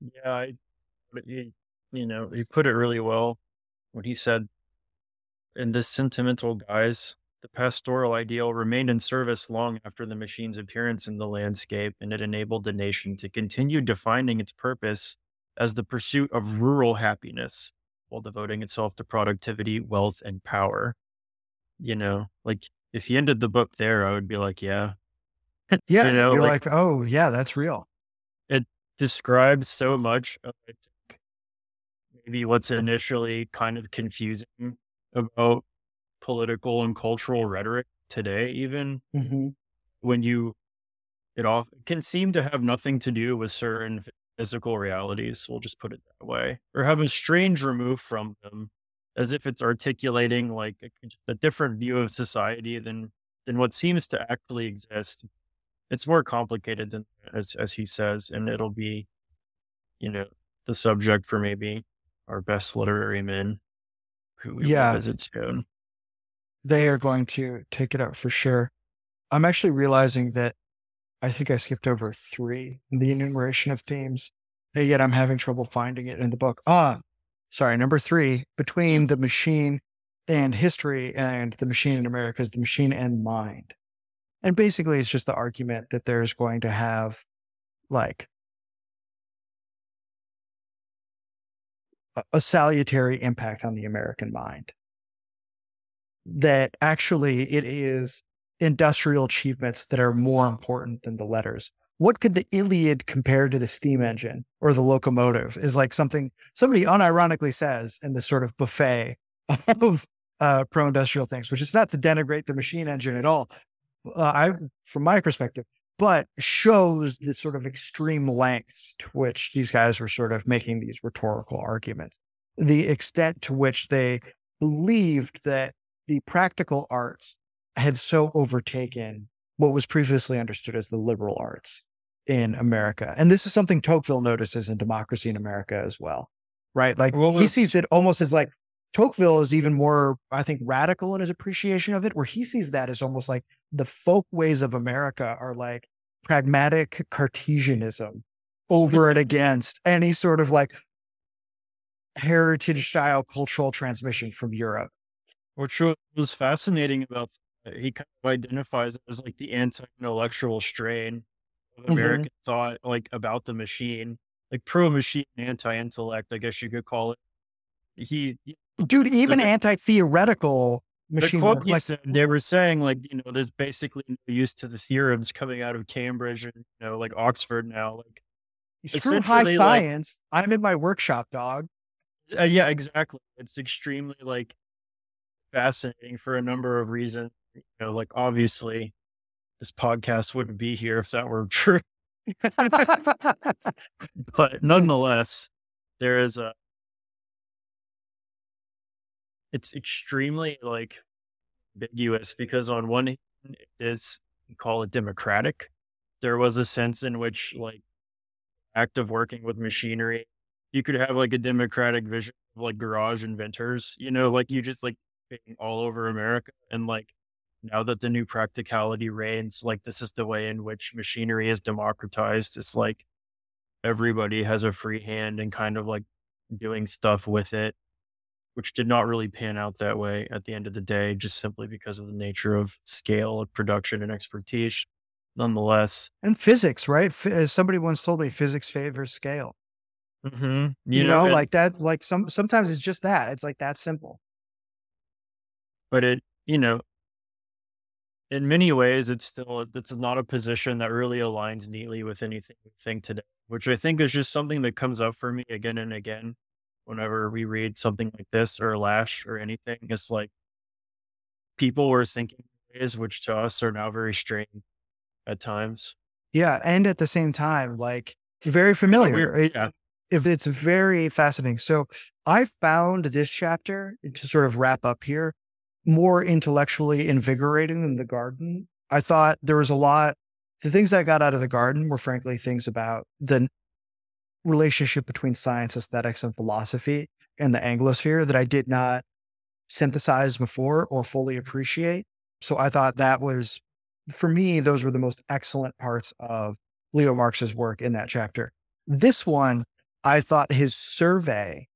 Yeah, I, you, you know, he put it really well when he said, "In this sentimental guise, the pastoral ideal remained in service long after the machine's appearance in the landscape, and it enabled the nation to continue defining its purpose as the pursuit of rural happiness while devoting itself to productivity, wealth, and power. You know, like if he ended the book there, I would be like, yeah. Yeah. you know, you're like, like, oh, yeah, that's real. It describes so much of maybe what's initially kind of confusing about political and cultural rhetoric today, even mm-hmm. when you, it all can seem to have nothing to do with certain physical realities, we'll just put it that way, or have a strange remove from them, as if it's articulating like a, a different view of society than than what seems to actually exist. It's more complicated than as as he says, and it'll be, you know, the subject for maybe our best literary men who we yeah. visit soon. They are going to take it up for sure. I'm actually realizing that I think I skipped over three in the enumeration of themes, and yet I'm having trouble finding it in the book. Ah, sorry, number three, between the machine and history and the machine in America is the machine and mind. And basically, it's just the argument that there's going to have like a salutary impact on the American mind. That actually it is industrial achievements that are more important than the letters. what could the Iliad compare to the steam engine or the locomotive is like something somebody unironically says in this sort of buffet of uh, pro-industrial things, which is not to denigrate the machine engine at all. Uh, I, from my perspective, but shows the sort of extreme lengths to which these guys were sort of making these rhetorical arguments, the extent to which they believed that the practical arts had so overtaken what was previously understood as the liberal arts in America. And this is something Tocqueville notices in Democracy in America as well, right? Like well, he sees it almost as like Tocqueville is even more, I think, radical in his appreciation of it, where he sees that as almost like the folk ways of America are like pragmatic Cartesianism over and against any sort of like heritage style cultural transmission from Europe. Which was fascinating about he kind of identifies it as like the anti-intellectual strain of mm-hmm. American mm-hmm. thought, like about the machine, like pro-machine, anti-intellect, I guess you could call it. He, dude, even anti-theoretical machine work. Like, said, they were saying like you know there's basically no use to the theorems coming out of Cambridge and you know like Oxford now. Like it's through high science, like, I'm in my workshop, dog. Uh, yeah, exactly. It's extremely like fascinating for a number of reasons. You know, like obviously, this podcast wouldn't be here if that were true. but nonetheless, there is a it's extremely like ambiguous because on one hand it's call it democratic. There was a sense in which like act of working with machinery, you could have like a democratic vision of like garage inventors, you know, like you just like all over America and like now that the new practicality reigns, like this is the way in which machinery is democratized. It's like everybody has a free hand and kind of like doing stuff with it which did not really pan out that way at the end of the day, just simply because of the nature of scale of production and expertise. Nonetheless, and physics, right? As somebody once told me, physics favors scale. Mm-hmm. You, you, know, know like that. Like some sometimes it's just that. It's like that simple. But it, you know, in many ways, it's still it's not a position that really aligns neatly with anything we think today, which I think is just something that comes up for me again and again whenever we read something like this or Lasch or anything. It's like people were thinking ways which to us are now very strange at times. Yeah. And at the same time, like very familiar. Yeah. If it's very fascinating. So I found this chapter to sort of wrap up here more intellectually invigorating than the garden. I thought there was a lot the things that I got out of the garden were frankly things about the relationship between science, aesthetics, and philosophy in the Anglosphere that I did not synthesize before or fully appreciate. So I thought that was, for me, those were the most excellent parts of Leo Marx's work in that chapter. This one, I thought his survey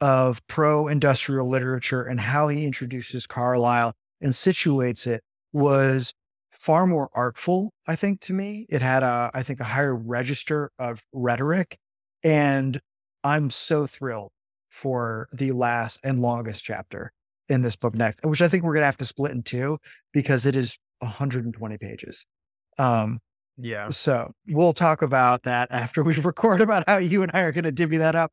of pro industrial literature and how he introduces Carlyle and situates it was far more artful, I think, to me. It had a, I think, a higher register of rhetoric and I'm so thrilled for the last and longest chapter in this book next, which I think we're going to have to split in two because it is 120 pages. Um, yeah. So we'll talk about that after we record about how you and I are going to divvy that up.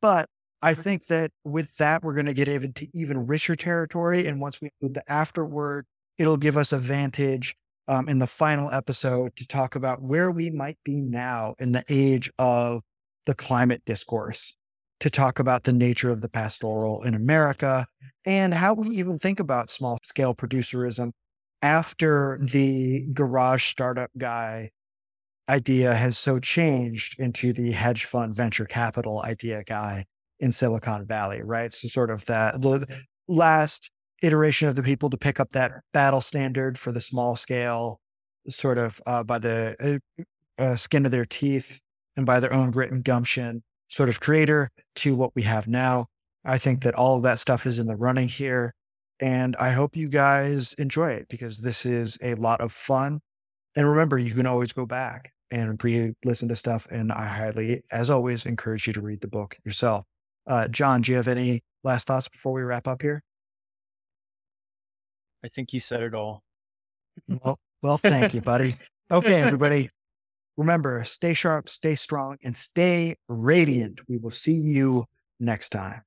But I think that with that, we're going to get even to even richer territory. And once we include the afterword, it'll give us a vantage um, in the final episode to talk about where we might be now in the age of the climate discourse to talk about the nature of the pastoral in America and how we even think about small scale producerism after the garage startup guy idea has so changed into the hedge fund venture capital idea guy in Silicon Valley, right? So sort of that the last iteration of the people to pick up that battle standard for the small scale, sort of uh, by the uh, uh, skin of their teeth and by their own grit and gumption sort of creator to what we have now. I think that all of that stuff is in the running here. And I hope you guys enjoy it because this is a lot of fun. And remember, you can always go back and re listen to stuff. And I highly, as always, encourage you to read the book yourself. Uh, John, do you have any last thoughts before we wrap up here? I think you said it all. Well, well, thank you, buddy. Okay, everybody. Remember, stay sharp, stay strong, and stay radiant. We will see you next time.